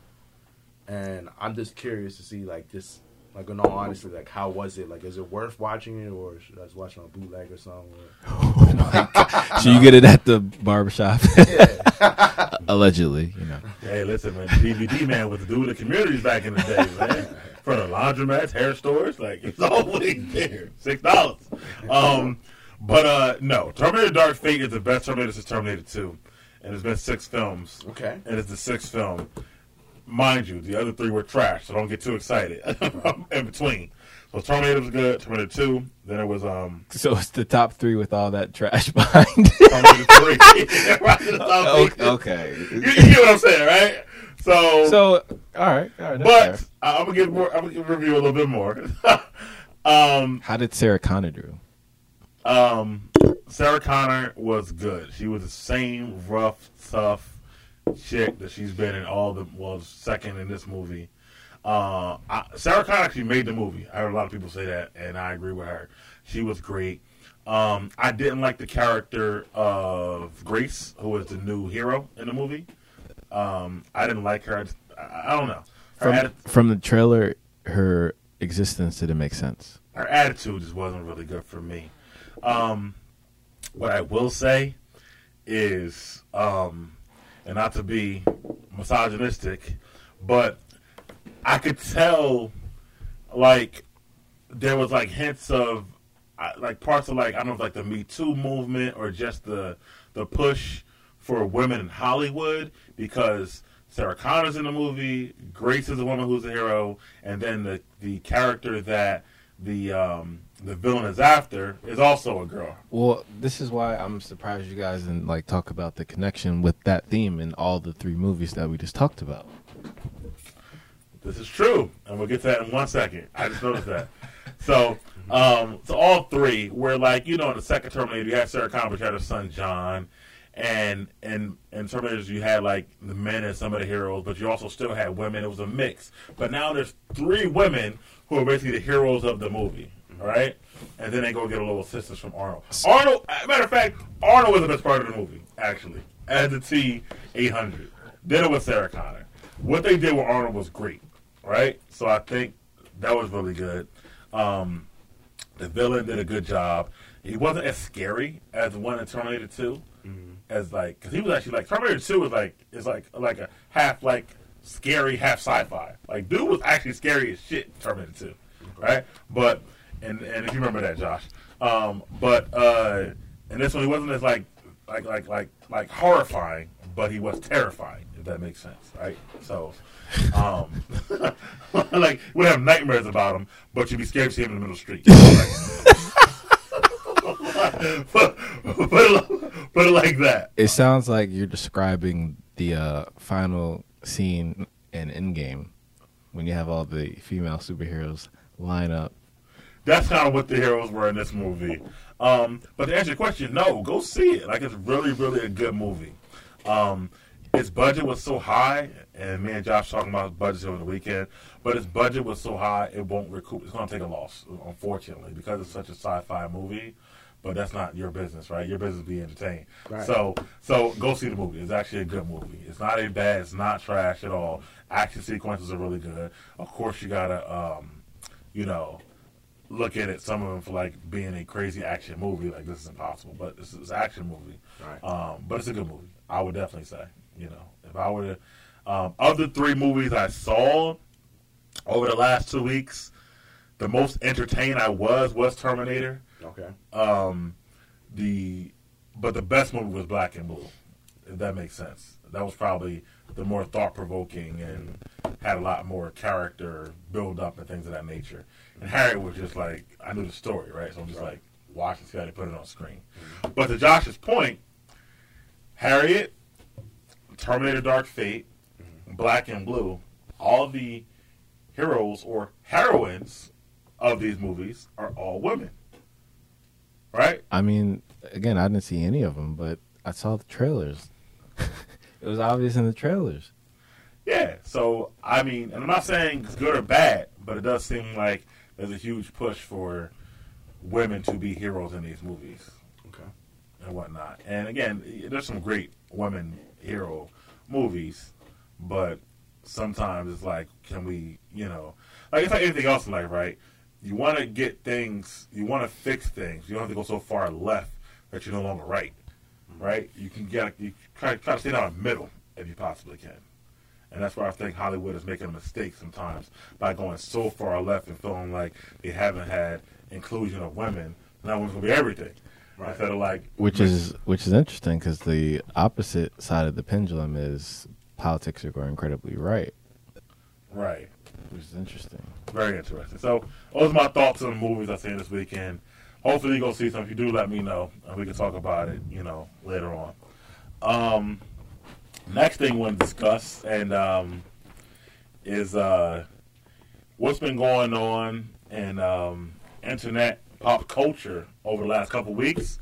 and I'm just curious to see like this, like in all honesty, like how was it? Like, is it worth watching it, or should I just watch it on bootleg or something? Oh my god! So you get it at the barbershop, Yeah, allegedly. You know. Hey, listen, man. DVD man was the dude of the communities back in the day, man. For the laundromats, hair stores, like it's always there. Six dollars. Um, but uh, no, Terminator: Dark Fate is the best Terminator since Terminator Two, and there's been six films, okay. and it's the sixth film. Mind you, the other three were trash, so don't get too excited in between. So Terminator was good. Terminator Two. Then it was um So it's the top three with all that trash behind. Terminator Three. Right the top okay. three. okay. You, you get what I'm saying, right? So, So all right, all right. but fair. I'm gonna give more. I'm gonna give review a little bit more. um, how did Sarah Connor do? um, Sarah Connor was good. She was the same rough, tough chick that she's been in all the well, second in this movie. Uh, I, Sarah Connor actually made the movie. I heard a lot of people say that, and I agree with her. She was great. Um, I didn't like the character of Grace, who was the new hero in the movie. Um, I didn't like her. I, I don't know. From, atti- from the trailer, her existence didn't make sense. her attitude just wasn't really good for me. Um, what I will say is, um, and not to be misogynistic, but I could tell, like, there was like hints of, like parts of like I don't know, like the Me Too movement or just the the push for women in Hollywood because Sarah Connor's in the movie, Grace is a woman who's a hero, and then the the character that the um, the villain is after is also a girl. Well, this is why I'm surprised you guys didn't like talk about the connection with that theme in all the three movies that we just talked about. This is true, and we'll get to that in one second. I just noticed that. So, um, so all three were like, you know, in the second Terminator, you had Sarah Connor, but you had her son John, and and and Terminators, you had like the men and some of the heroes, but you also still had women. It was a mix. But now there's three women who are basically the heroes of the movie, right? And then they go get a little assistance from Arnold. Arnold, matter of fact, Arnold was the best part of the movie, actually, as the T eight hundred. Then it was Sarah Connor. What they did with Arnold was great, right? So I think that was really good. Um, the villain did a good job. He wasn't as scary as the one in Terminator 2 As like, because he was actually like Terminator Two is like is like like a half like scary, half sci-fi. Like dude was actually scary as shit. Terminator Two, right? But and and if you remember that, Josh. Um, but uh, and this one he wasn't as like like like like like horrifying, but he was terrifying. That makes sense, right? So. Um, like we have nightmares about him, but you'd be scared to see him in the middle of the street. Put, put, it, put it like that. It sounds like you're describing the uh, final scene in Endgame when you have all the female superheroes line up. That's kind of what the heroes were in this movie. Um, but to answer your question, no, go see it. Like it's really, really a good movie. Um, its budget was so high, and me and Josh talking about budgets over the weekend. But its budget was so high, it won't recoup. It's going to take a loss, unfortunately, because it's such a sci-fi movie. But that's not your business, right? Your business is be entertained. Right. So, so go see the movie. It's actually a good movie. It's not a bad. It's not trash at all. Action sequences are really good. Of course, you gotta, um, you know, look at it. Some of them for like being a crazy action movie. Like this is impossible, but this is an action movie. Right. Um, but it's a good movie. I would definitely say. You know, if I were to, um, of the three movies I saw over the last two weeks, the most entertained I was was Terminator. Okay. Um, the but the best movie was Black and Blue, if that makes sense. That was probably the more thought provoking and had a lot more character build up and things of that nature. And Harriet was just like I knew the story, right? So I'm just like watching see how they put it on screen. But to Josh's point, Harriet, Terminator Dark Fate, Black and Blue, all the heroes or heroines of these movies are all women. Right? I mean, again, I didn't see any of them, but I saw the trailers. it was obvious in the trailers. Yeah. So I mean, and I'm not saying it's good or bad, but it does seem like there's a huge push for women to be heroes in these movies. And whatnot. And again, there's some great women hero movies, but sometimes it's like, can we, you know, like it's like anything else in life, right? You want to get things, you want to fix things. You don't have to go so far left that you're no longer right, mm-hmm. right? You can get, you try, try to stay down the middle if you possibly can. And that's where I think Hollywood is making a mistake sometimes by going so far left and feeling like they haven't had inclusion of women. Now women's gonna be everything. Right. Instead of like, Which is which is interesting because the opposite side of the pendulum is politics are going incredibly right, right. which is interesting. Very interesting. So those are my thoughts on the movies I've seen this weekend. Hopefully you go see some. If you do, let me know, and we can talk about it. You know, later on. Um, next thing we want to discuss and um, is uh, what's been going on in um, internet pop culture over the last couple weeks.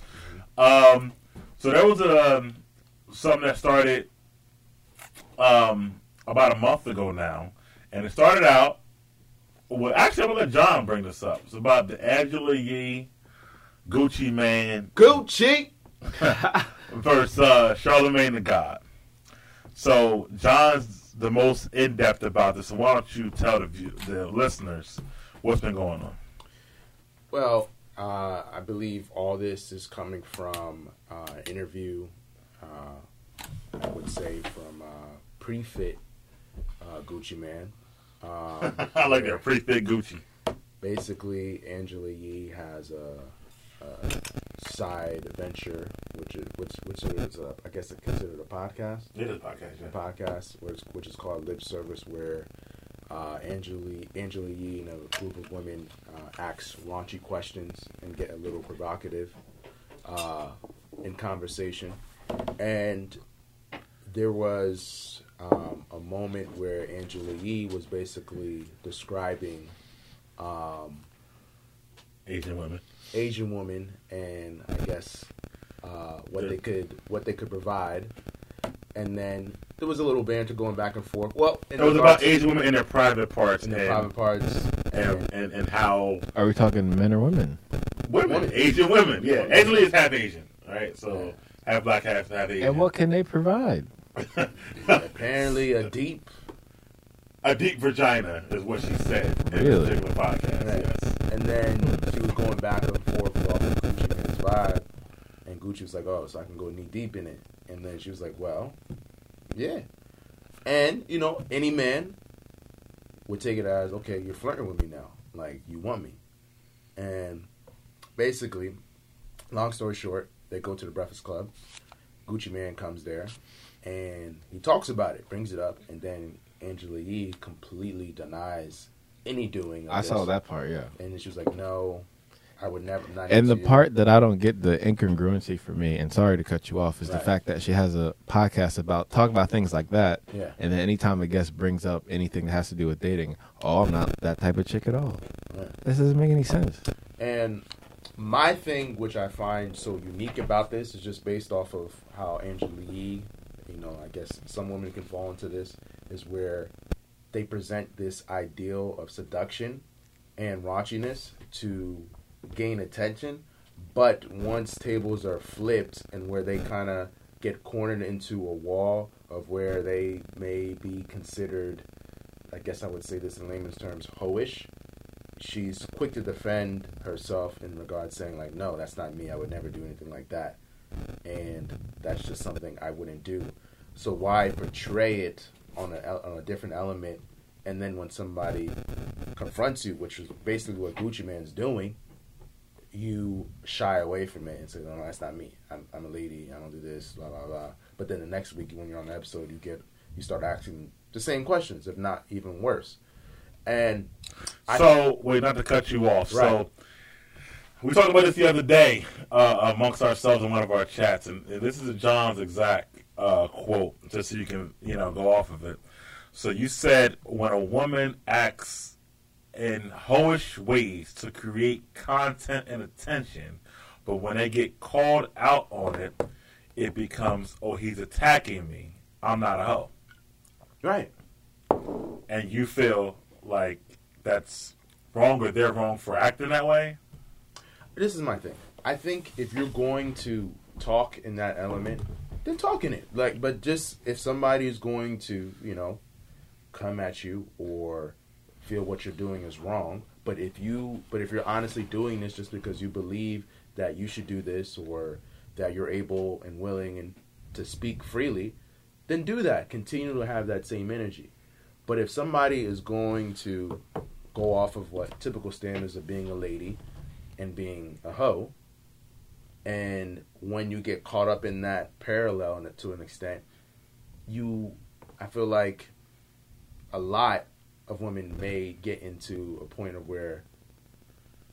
Um, so there was a um, something that started um, about a month ago now, and it started out. Well, actually, I'm gonna let John bring this up. It's about the Angela Yee Gucci Mane Gucci. versus uh, Charlamagne the God. So John's the most in depth about this. So why don't you tell the view, the listeners what's been going on? Well, uh, I believe all this is coming from uh, an interview. Uh, I would say from uh, pretty fit uh, Gucci Mane. Um, I like that thick Gucci. basically Angela Yee has a, a side venture, which is which which is a, I guess it's considered a podcast. It is podcast. A podcast, which which is called Lip Service, where uh, Angela Angela Yee and a group of women uh, ask raunchy questions and get a little provocative uh, in conversation, and there was um, a moment where Angela Yee was basically describing um, Asian women. Asian woman and I guess uh, what they could what they could provide, and then there was a little banter going back and forth. Well, in It was about Asian women in their private parts in and, private parts, and, and, and and how Are we talking men or women? women, Women. Asian women, yeah, Women. Angela is half Asian, right? So half black, half half Asian. And what can they provide? apparently a deep a deep vagina is what she said in Really? this particular podcast. Right. Yes. And then she was going back and forth with all the Gucci Mane's vibe. And Gucci was like, oh, so I can go knee deep in it. And then she was like, well, yeah. And, you know, any man would take it as, okay, you're flirting with me now. Like, you want me. And basically, long story short, they go to the Breakfast Club. Gucci Mane comes there. And he talks about it, brings it up. And then Angela Yee completely denies any doing of I saw that part, yeah. And then she was like, "No, I would never." Not And the into you." part that I don't get the incongruency for me, and sorry to cut you off, is the fact that she has a podcast about talk about things like that, yeah, and then anytime a guest brings up anything that has to do with dating, oh, I'm not that type of chick at all. Right. This doesn't make any sense. and my thing, which I find so unique about this, is just based off of how Angela Yee, you know, I guess some women can fall into this, is where they present this ideal of seduction and raunchiness to gain attention, but once tables are flipped and where they kind of get cornered into a wall of where they may be considered, I guess I would say this in layman's terms, hoish. She's quick to defend herself in regards saying like, no, that's not me. I would never do anything like that, and that's just something I wouldn't do. So why portray it on a on a different element, and then when somebody confronts you, which is basically what Gucci Mane's doing, you shy away from it and say, "No, no that's not me. I'm, I'm a lady. I don't do this." Blah blah blah. But then the next week, when you're on the episode, you get you start asking the same questions, if not even worse. And I- So, wait, not to cut you off. Right. So, we talked about this the other day uh, amongst ourselves in one of our chats, and, and this is John's exact uh, quote, just so you can, you know, go off of it. So, you said when a woman acts in hoish ways to create content and attention, but when they get called out on it, it becomes, oh, he's attacking me. I'm not a hoe. right, And you feel like that's wrong or they're wrong for acting that way? this is my thing. I think if you're going to talk in that element, then talk in it. Like, but just if somebody is going to, you know, come at you or feel what you're doing is wrong, but if you, but if you're honestly doing this just because you believe that you should do this or that you're able and willing and to speak freely, then do that. Continue to have that same energy. But if somebody is going to go off of what typical standards of being a lady and being a hoe, and when you get caught up in that parallel and to an extent, you, I feel like a lot of women may get into a point of where,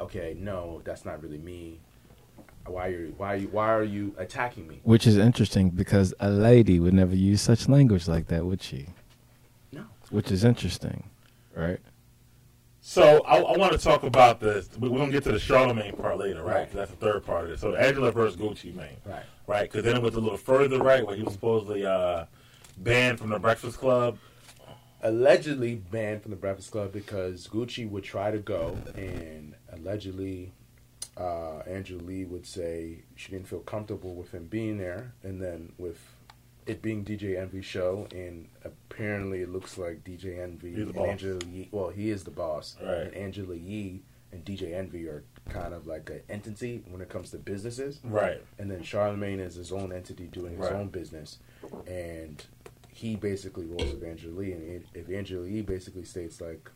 okay, no, that's not really me. Why are you, why are you, why are you attacking me? Which is interesting because a lady would never use such language like that, would she? No. Which is interesting, right? So I, I want to talk about this. we- We're gonna get to the Charlamagne part later, right? Right. 'Cause That's the third part of it. So Angela versus Gucci Mane, Right. right? Because then it was a little further, right, where he was supposedly uh, banned from the Breakfast Club. Allegedly banned from the Breakfast Club because Gucci would try to go and allegedly uh, Angela Yee would say she didn't feel comfortable with him being there, and then with it being DJ Envy's show, and apparently it looks like DJ Envy and boss. Angela Yee. Well, he is the boss, Right. and Angela Yee and DJ Envy are kind of like an entity when it comes to businesses, Right. and then Charlamagne is his own entity doing his Right. own business, and he basically rolls with Angela Yee, and if Angela Yee basically states like,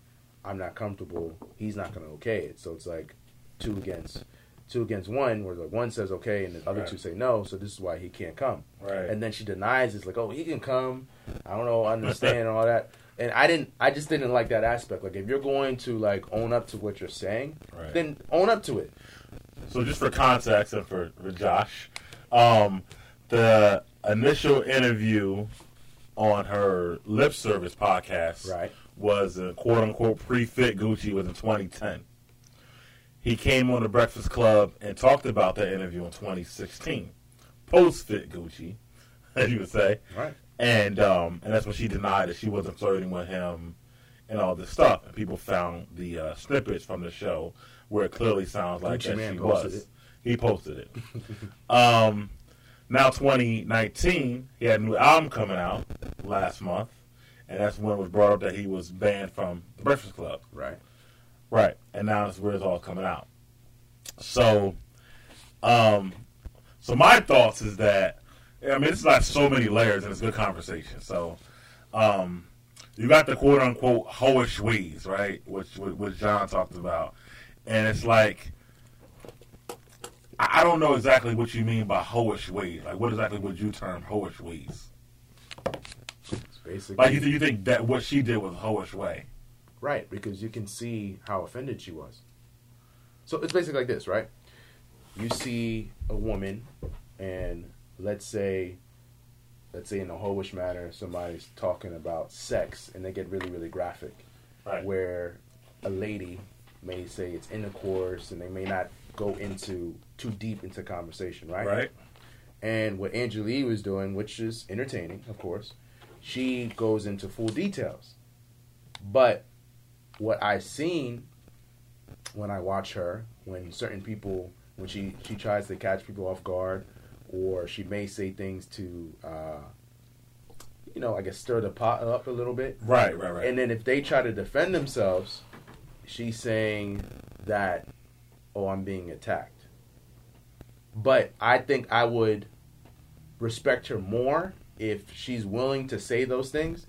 "I'm not comfortable," he's not going to okay it. So it's like two against two against one, where the one says okay and the other Right. two say no. So this is why he can't come. Right. And then she denies. It's like, oh, he can come. I don't know, I understand and all that. And I didn't. I just didn't like that aspect. Like, if you're going to like own up to what you're saying, Right. then own up to it. So just for context and for, for Josh, um, the initial interview on her lip service podcast Right. was a quote unquote pre fit Gucci was in 2010. He came on the Breakfast Club and talked about that interview in 2016. Post fit Gucci, as you would say. Right. And um, and that's when she denied that she wasn't flirting with him and all this stuff. And people found the uh, snippets from the show where it clearly sounds like Gucci that Man she was. it. He posted it. um, now 2019, he had a new album coming out last month, and that's when it was brought up that he was banned from the Breakfast Club. Right. Right. And now that's where it's all coming out. So, um, so my thoughts is that I mean it's like so many layers and it's good conversation. So, um, you got the quote unquote hoish ways, right? Which which John talked about, and it's like I don't know exactly what you mean by hoish ways. Like, what exactly would you term hoish ways? It's basically Like, you, you think that what she did was a hoish way? Right, because you can see how offended she was. So it's basically like this, right? You see a woman, and let's say, let's say in a hoish manner, somebody's talking about sex, and they get really, really graphic. Right. Where a lady may say it's intercourse, and they may not go into too deep into conversation, right? Right. And what Angela Yee was doing, which is entertaining, of course, she goes into full details. But what I've seen when I watch her, when certain people, when she, she tries to catch people off guard, or she may say things to, uh, you know, I guess stir the pot up a little bit. Right. Right. Right. And then if they try to defend themselves, she's saying that, oh, I'm being attacked. But I think I would respect her more if she's willing to say those things.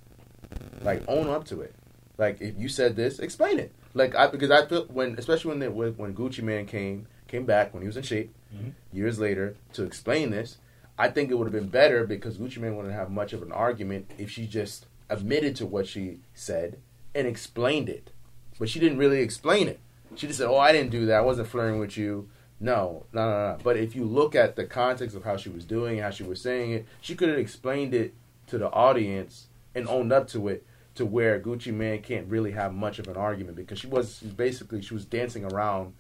Like own up to it. Like if you said this, explain it. Like I because I feel when especially when they, when when Gucci Mane came came back when he was in shape Mhm. years later to explain this, I think it would have been better because Gucci Mane wouldn't have much of an argument if she just admitted to what she said and explained it. But she didn't really explain it. She just said, "Oh, I didn't do that. I wasn't flirting with you." No, no, no, no. But if you look at the context of how she was doing, how she was saying it, she could have explained it to the audience and owned up to it to where Gucci Mane can't really have much of an argument because she was basically she was dancing around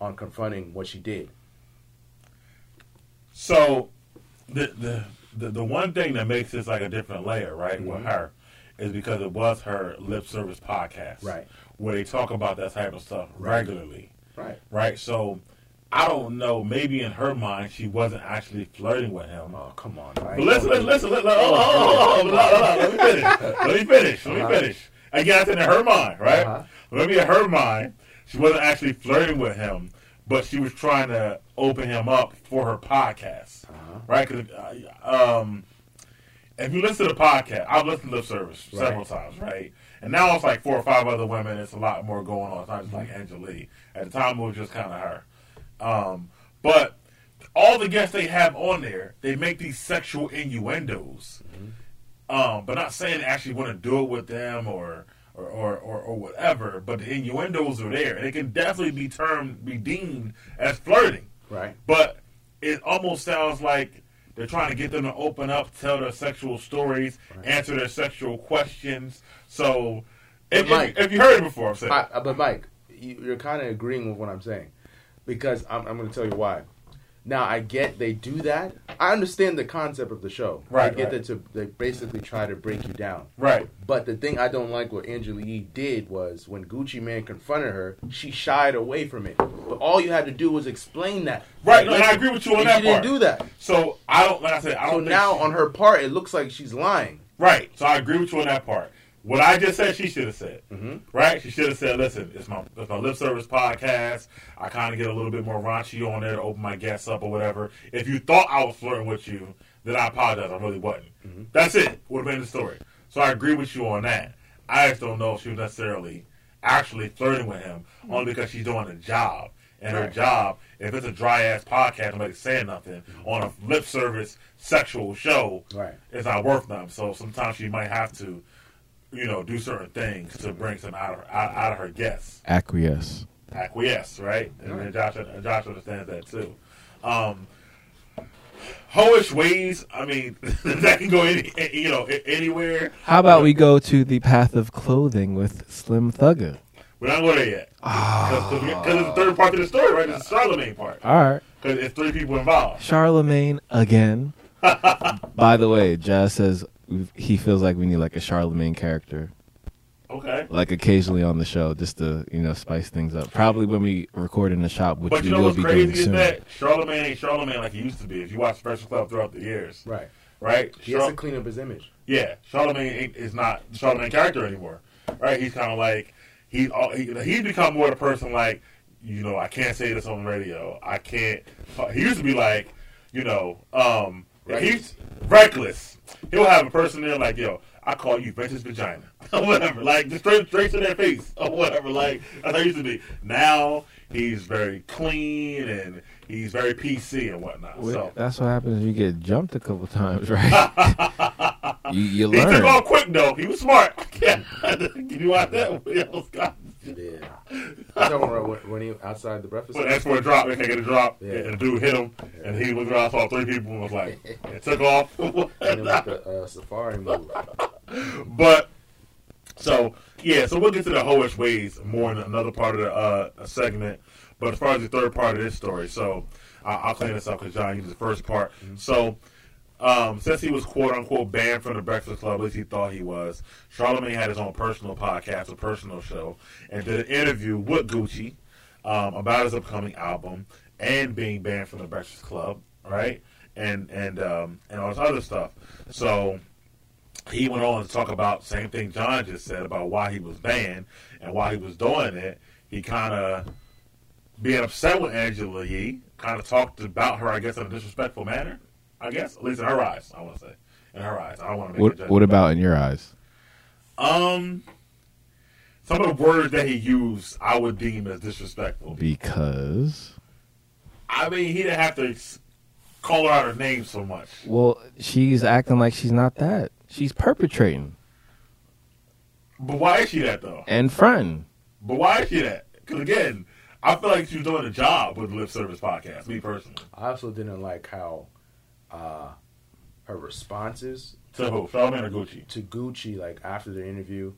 on confronting what she did. So, the, the the the one thing that makes this like a different layer, right, with Mhm. her, is because it was her lip service podcast, Right. where they talk about that type of stuff Right. regularly, Right. right? So, I don't know. Maybe in her mind, she wasn't actually flirting with him. Oh, come on. But listen, listen, listen. listen hold on, hold on, hold on, hold on, Let me finish. Let me finish. Let me Uh-huh. Again, I said in her mind, right? Uh-huh. Maybe in her mind, she wasn't actually flirting with him, but she was trying to open him up for her podcast, Uh-huh. right? Because uh, um, if you listen to the podcast, I've listened to Lip Service Right. several times, right? And now it's like four or five other women. It's a lot more going on. It's not just like Angela Yee. At the time, it was just kind of her. Um, but all the guests they have on there, they make these sexual innuendos. Um, but not saying they actually want to do it with them or or, or, or, or whatever, but the innuendos are there. And it can definitely be termed, be deemed as flirting. Right. But it almost sounds like they're trying to get them to open up, tell their sexual stories, Right. answer their sexual questions. So, if, Mike- if, if you heard it before, I'm saying. I, but Mike, you're kind of agreeing with what I'm saying because I'm, I'm going to tell you why. Now I get they do that. I understand the concept of the show. Right, I get right. that to they basically try to break you down. right. But the thing I don't like what Angela Yee did was when Gucci Mane confronted her, she shied away from it. But all you had to do was explain that. Right, Like, and I agree with you on that She didn't do that. So I don't like I said I don't. think now she- on her part, it looks like she's lying. Right. So I agree with you on that part. What I just said, she should have said. Mhm. Right? She should have said, "Listen, it's my it's my lip service podcast. I kind of get a little bit more raunchy on there to open my guests up or whatever. If you thought I was flirting with you, then I apologize. I really wasn't. Mm-hmm. That's it. Would have been the story. So I agree with you on that. I just don't know if she was necessarily actually flirting with him, mm-hmm. only because she's doing a job. And her job, if it's a dry ass podcast, nobody's saying nothing mm-hmm. on a lip service sexual show, Right. it's not worth them. So sometimes she might have to, you know, do certain things to bring some out of her, out, out of her guests. Acquiesce. Acquiesce, right? And then Josh, Josh understands that too. Um, hoish ways. I mean, that can go any, you know, anywhere. How about we go to the path of clothing with Slim Thugger? We're not going there yet because it's the third part of the story, right? It's the Charlamagne part All right. because it's three people involved. Charlamagne again. By the way, Jazz says he feels like we need like a Charlamagne character, Okay. like occasionally on the show, just to you know spice things up. Probably when we record in the shop, which But we you know will what's be crazy doing is soon. that Charlamagne ain't Charlamagne like he used to be. If you watch Special Club throughout the years, Right. right? He has to clean up his image. Yeah, Charlamagne ain't, is not the Charlamagne character anymore, right? He's kind of like he, he he's become more the person like you know I can't say this on the radio. I can't. He used to be like you know um right. he's reckless. He'll have a person there like yo. I call you Ventus Vagina, or whatever. Like just straight, straight to their face, or whatever. Like that's how he used to be. Now he's very clean and he's very PC and whatnot. Wait, So That's what happens when you get jumped a couple times, right? you, you he took off quick though. He was smart. Can you watch that? Yeah. I'm talking about when, he outside the breakfast. When that's for a drop, they get a drop, Yeah. and the dude hit him, and he looked around, saw three people, and was like, it took off. and it was the uh, safari move. but so yeah, so we'll get to the hoish ways more in another part of the uh, segment. But as far as the third part of this story, so I'll, I'll clean this up because John used the first part. So. Um, since he was quote unquote banned from the Breakfast Club, at least he thought he was, Charlamagne had his own personal podcast, a personal show, and did an interview with Gucci um, about his upcoming album and being banned from the Breakfast Club, right? And and um, and all this other stuff. So he went on to talk about same thing John just said about why he was banned and why he was doing it. He kind of being upset with Angela Yee, kind of talked about her, I guess, in a disrespectful manner. I guess, at least in her eyes, I want to say, in her eyes. I don't want to make What, judgment what about in your eyes? um some of the words that he used, I would deem as disrespectful. Because I mean, he didn't have to call her out her name so much. well, she's acting like she's not that. She's perpetrating But why is she that though? and friend. But why is she that? Because again, I feel like she was doing a job with the Lip Service podcast. Me personally, I also didn't like how uh, her responses to who? Charlamagne or Gucci? to Gucci, like after the interview,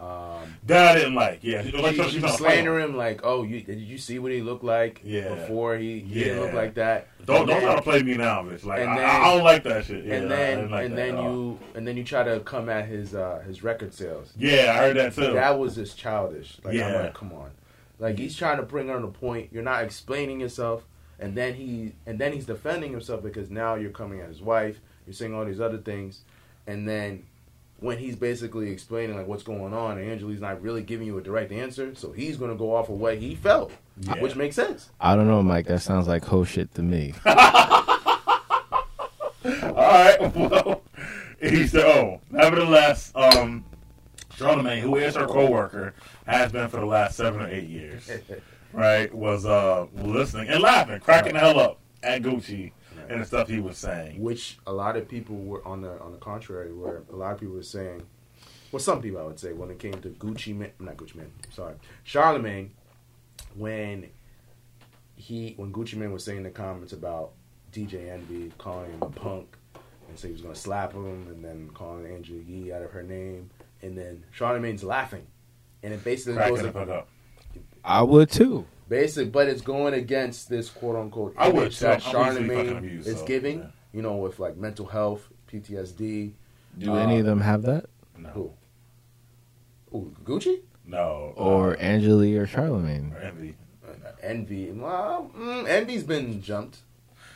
um, That I didn't like. Yeah, she, like, she, she not slander him like, "Oh, you did you see what he looked like Yeah. before he, he didn't look like that?" Don't And don't then- try to play me now, bitch. Like I, then- I don't like that shit. Yeah, and then like and then you and then you try to come at his uh, his record sales. Yeah, I heard that too. That was just childish. Like I'm Yeah. like, come on. Like he's trying to bring her on a point. You're not explaining yourself, and then he and then he's defending himself because now you're coming at his wife. You're saying all these other things, and then when he's basically explaining like what's going on, and Angela Yee's not really giving you a direct answer, so he's gonna go off of what he felt, Yeah. which makes sense. I don't know, Mike. That sounds like whole shit to me. All right. Well, he said, "Oh, nevertheless, um, Charlamagne, who is her coworker, has been for the last seven or eight years, right? Was uh listening and laughing, cracking the hell up at Gucci and the stuff he was saying. which a lot of people were on the on the contrary, where a lot of people were saying, well, some people I would say when it came to Gucci Mane, not Gucci Mane, sorry, Charlamagne, when he when Gucci Mane was saying the comments about DJ Envy calling him a punk and say he was gonna slap him, and then calling Angela Yee out of her name, and then Charlamagne's laughing, and it basically Cracking goes up. I would too. Basic, but it's going against this quote unquote I would image too. that I'm easily fucking Charlamagne amused, is so, giving. yeah. You know, with like mental health, PTSD. Do Uh, any of them have that? No, Who? Ooh, Gucci? no, Or uh, Angeli or Charlamagne? or Envy. Uh, Envy. Well, mm, Envy's been jumped,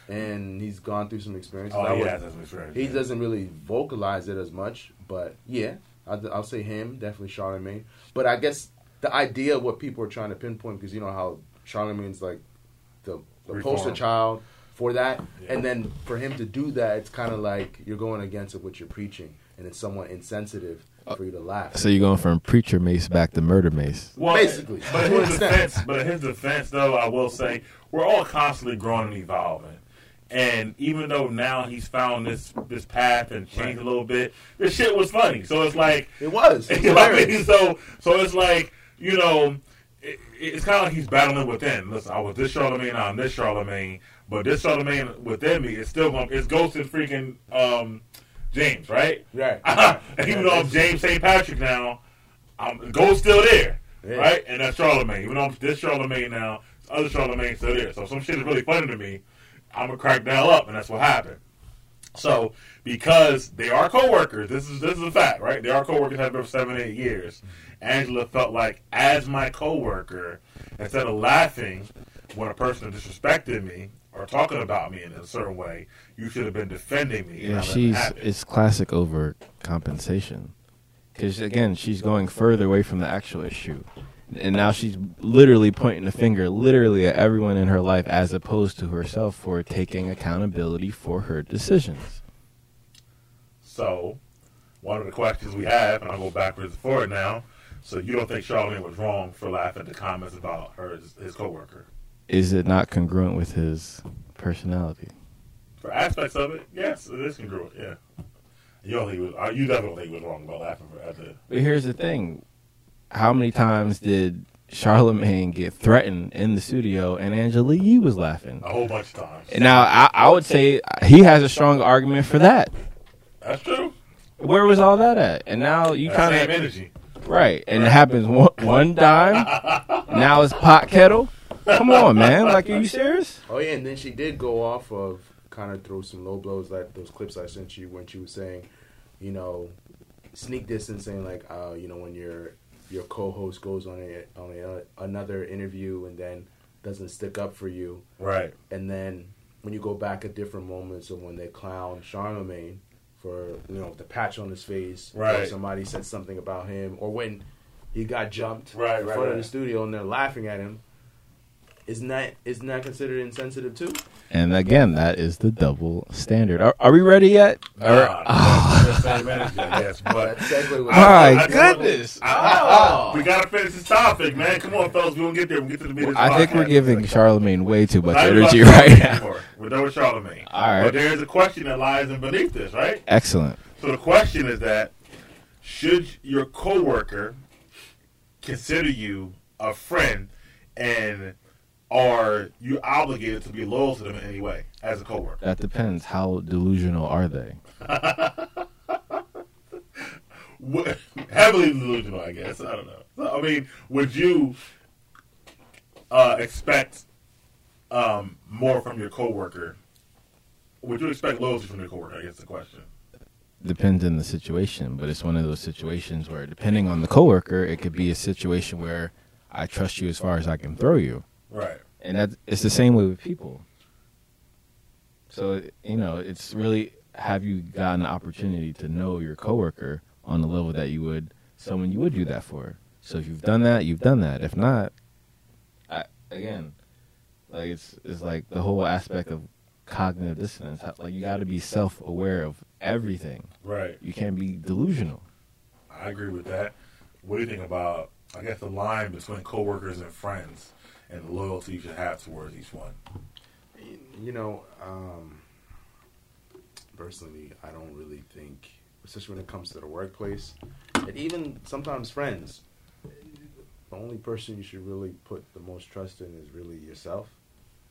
and he's gone through some experiences. Oh, yeah, would- that's his friend. he doesn't really vocalize it as much, but yeah, I'll, I'll say him definitely Charlamagne. But I guess the idea of what people are trying to pinpoint because you know how Charlamagne's like the, the poster child for that, Yeah. and then for him to do that, it's kind of like you're going against what you're preaching, and it's somewhat insensitive uh, for you to laugh. So you're going from preacher Mase back to Murda Mase. Well, Basically. But in his defense, but in his defense, though, I will say we're all constantly growing and evolving. And even though now he's found this this path and changed a little bit, this shit was funny. So it's like, It was. It was you know what I mean? So so it's like you know, it, it's kind of like he's battling within. Listen, I was this Charlamagne, I'm this Charlamagne, but this Charlamagne within me is still going. It's ghosted freaking um, James, right? Right. even though I'm James St. Patrick now, I'm Gold's still there, Yeah. right? And that's Charlamagne. Even though I'm this Charlamagne now, this other Charlamagne's still there. So some shit is really funny to me, I'm gonna crack the hell up, and that's what happened. So because they are coworkers, this is this is a fact, right? They are coworkers have been for seven, eight years. Angela felt like, as my coworker, instead of laughing when a person disrespected me or talking about me in a certain way, you should have been defending me. Yeah, not letting it she's it's classic overcompensation. Because again, she's going further away from the actual issue, and now she's literally pointing the finger, literally at everyone in her life, as opposed to herself for taking accountability for her decisions. So, one of the questions we have, and I'll go backwards and forward now. So, you don't think Charlamagne was wrong for laughing at the comments about her his, his coworker? Is it not congruent with his personality? For aspects of it, yes, it is congruent. Yeah, you he was? uh, You definitely think he was wrong about laughing at the. But here's the thing: how many times did Charlamagne get threatened in the studio, and Angela Yee was laughing? A whole bunch of times. And now I, I would say he has a strong argument for that. That's true. Where was all that at? And now you kind same of energy. Right, and it happens one, one time. now it's pot kettle. Come on, man! Like, are you serious? Oh yeah, and then she did go off of kind of throw some low blows like those clips I sent you when she was saying, you know, sneak distance saying like, uh, you know, when your your co-host goes on a on a, another interview and then doesn't stick up for you, Right. and then when you go back at different moments of when they clown Charlamagne for you know the patch on his face, or Right. somebody said something about him, or when he got jumped Right, in right, front of the studio and they're laughing at him. Isn't that isn't that considered insensitive too? And again, that is the double standard. Are, are we ready yet? Or- Nah, that's the same energy, I guess. But segue My I- I- goodness! I- I- we gotta finish this topic, man. Come on, fellas. We gonna get there. We will get to the meat of this I think we're giving Charlamagne way too much energy right now. We're done with Charlamagne. All right. But there is a question that lies in beneath this, right? Excellent. So the question is that should your coworker consider you a friend and are you obligated to be loyal to them in any way as a coworker? That depends. How delusional are they? Heavily delusional, I guess. I don't know. I mean, would you uh, expect um, more from your coworker? Would you expect loyalty from your coworker? I guess the question. depends on the situation, but it's one of those situations where, depending on the coworker, it could be a situation where I trust you as far as I can throw you, Right. and that it's the same way with people. So you know, it's really have you gotten the opportunity to know your coworker on the level that you would someone you would do that for. So if you've done that, you've done that. If not, I, again, like it's it's like the whole aspect of cognitive dissonance. Like you got to be self aware of everything. Right. You can't be delusional. I agree with that. What do you think about, I guess, the line between coworkers and friends and the loyalty you should have towards each one? You know, um, personally, I don't really think, especially when it comes to the workplace, and even sometimes friends, the only person you should really put the most trust in is really yourself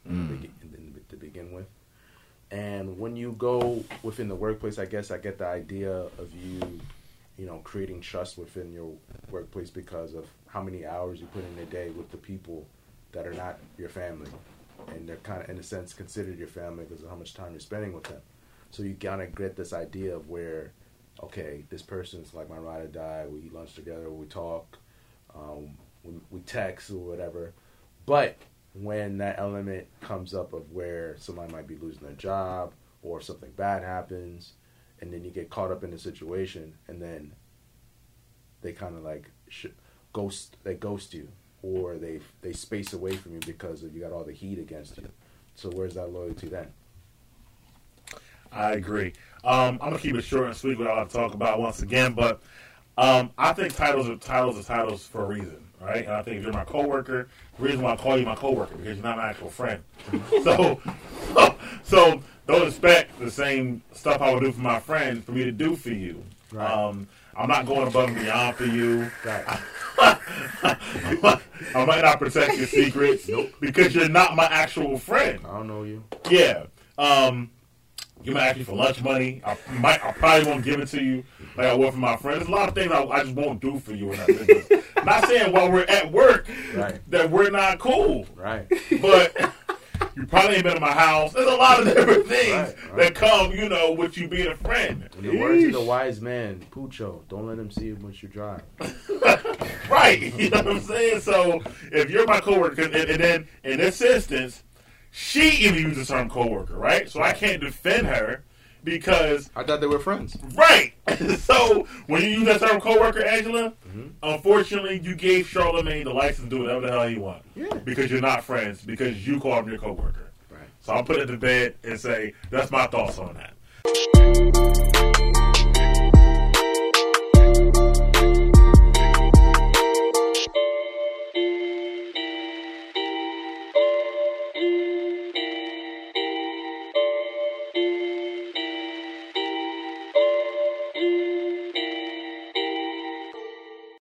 Mm. to, begin, to begin with. And when you go within the workplace, I guess I get the idea of you, you know, creating trust within your workplace because of how many hours you put in a day with the people that are not your family, and they're kind of, in a sense, considered your family because of how much time you're spending with them. So you kind of get this idea of where, okay, this person's like my ride or die. We eat lunch together, we talk, um, we, we text or whatever. But when that element comes up of where somebody might be losing their job or something bad happens, and then you get caught up in the situation, and then they kind of like sh- ghost they ghost you or they they space away from you because you got all the heat against you. So where's that loyalty then? I agree. Um, I'm gonna keep it short and sweet. Lot to talk about once again, but um, I think titles are titles are titles for a reason, right? And I think if you're my coworker, the reason why I call you my coworker because you're not my actual friend. so, so don't expect the same stuff I would do for my friend for me to do for you. Right. Um, I'm not going above and beyond for you. Right. I might not protect your secrets because you're not my actual friend. I don't know you. Yeah. Um, you might ask me for lunch money. I might, I probably won't give it to you like I would for my friends. There's a lot of things I, I just won't do for you in that business. not saying while we're at work Right. that we're not cool, Right. but you probably ain't been in my house. There's a lot of different things Right, right. that come, you know, with you being a friend. In the words of the wise man, Pucho, don't let him see you once you drive. right. You know what I'm saying? So if you're my coworker, and, and then in this instance, she even uses the term coworker, right? So I can't defend her because I thought they were friends. right. so when you use that term coworker, Angela, Mhm. unfortunately, you gave Charlamagne the license to do whatever the hell he want Yeah. because you're not friends because you call him your coworker. Right. So I'll put it to bed and say that's my thoughts on that.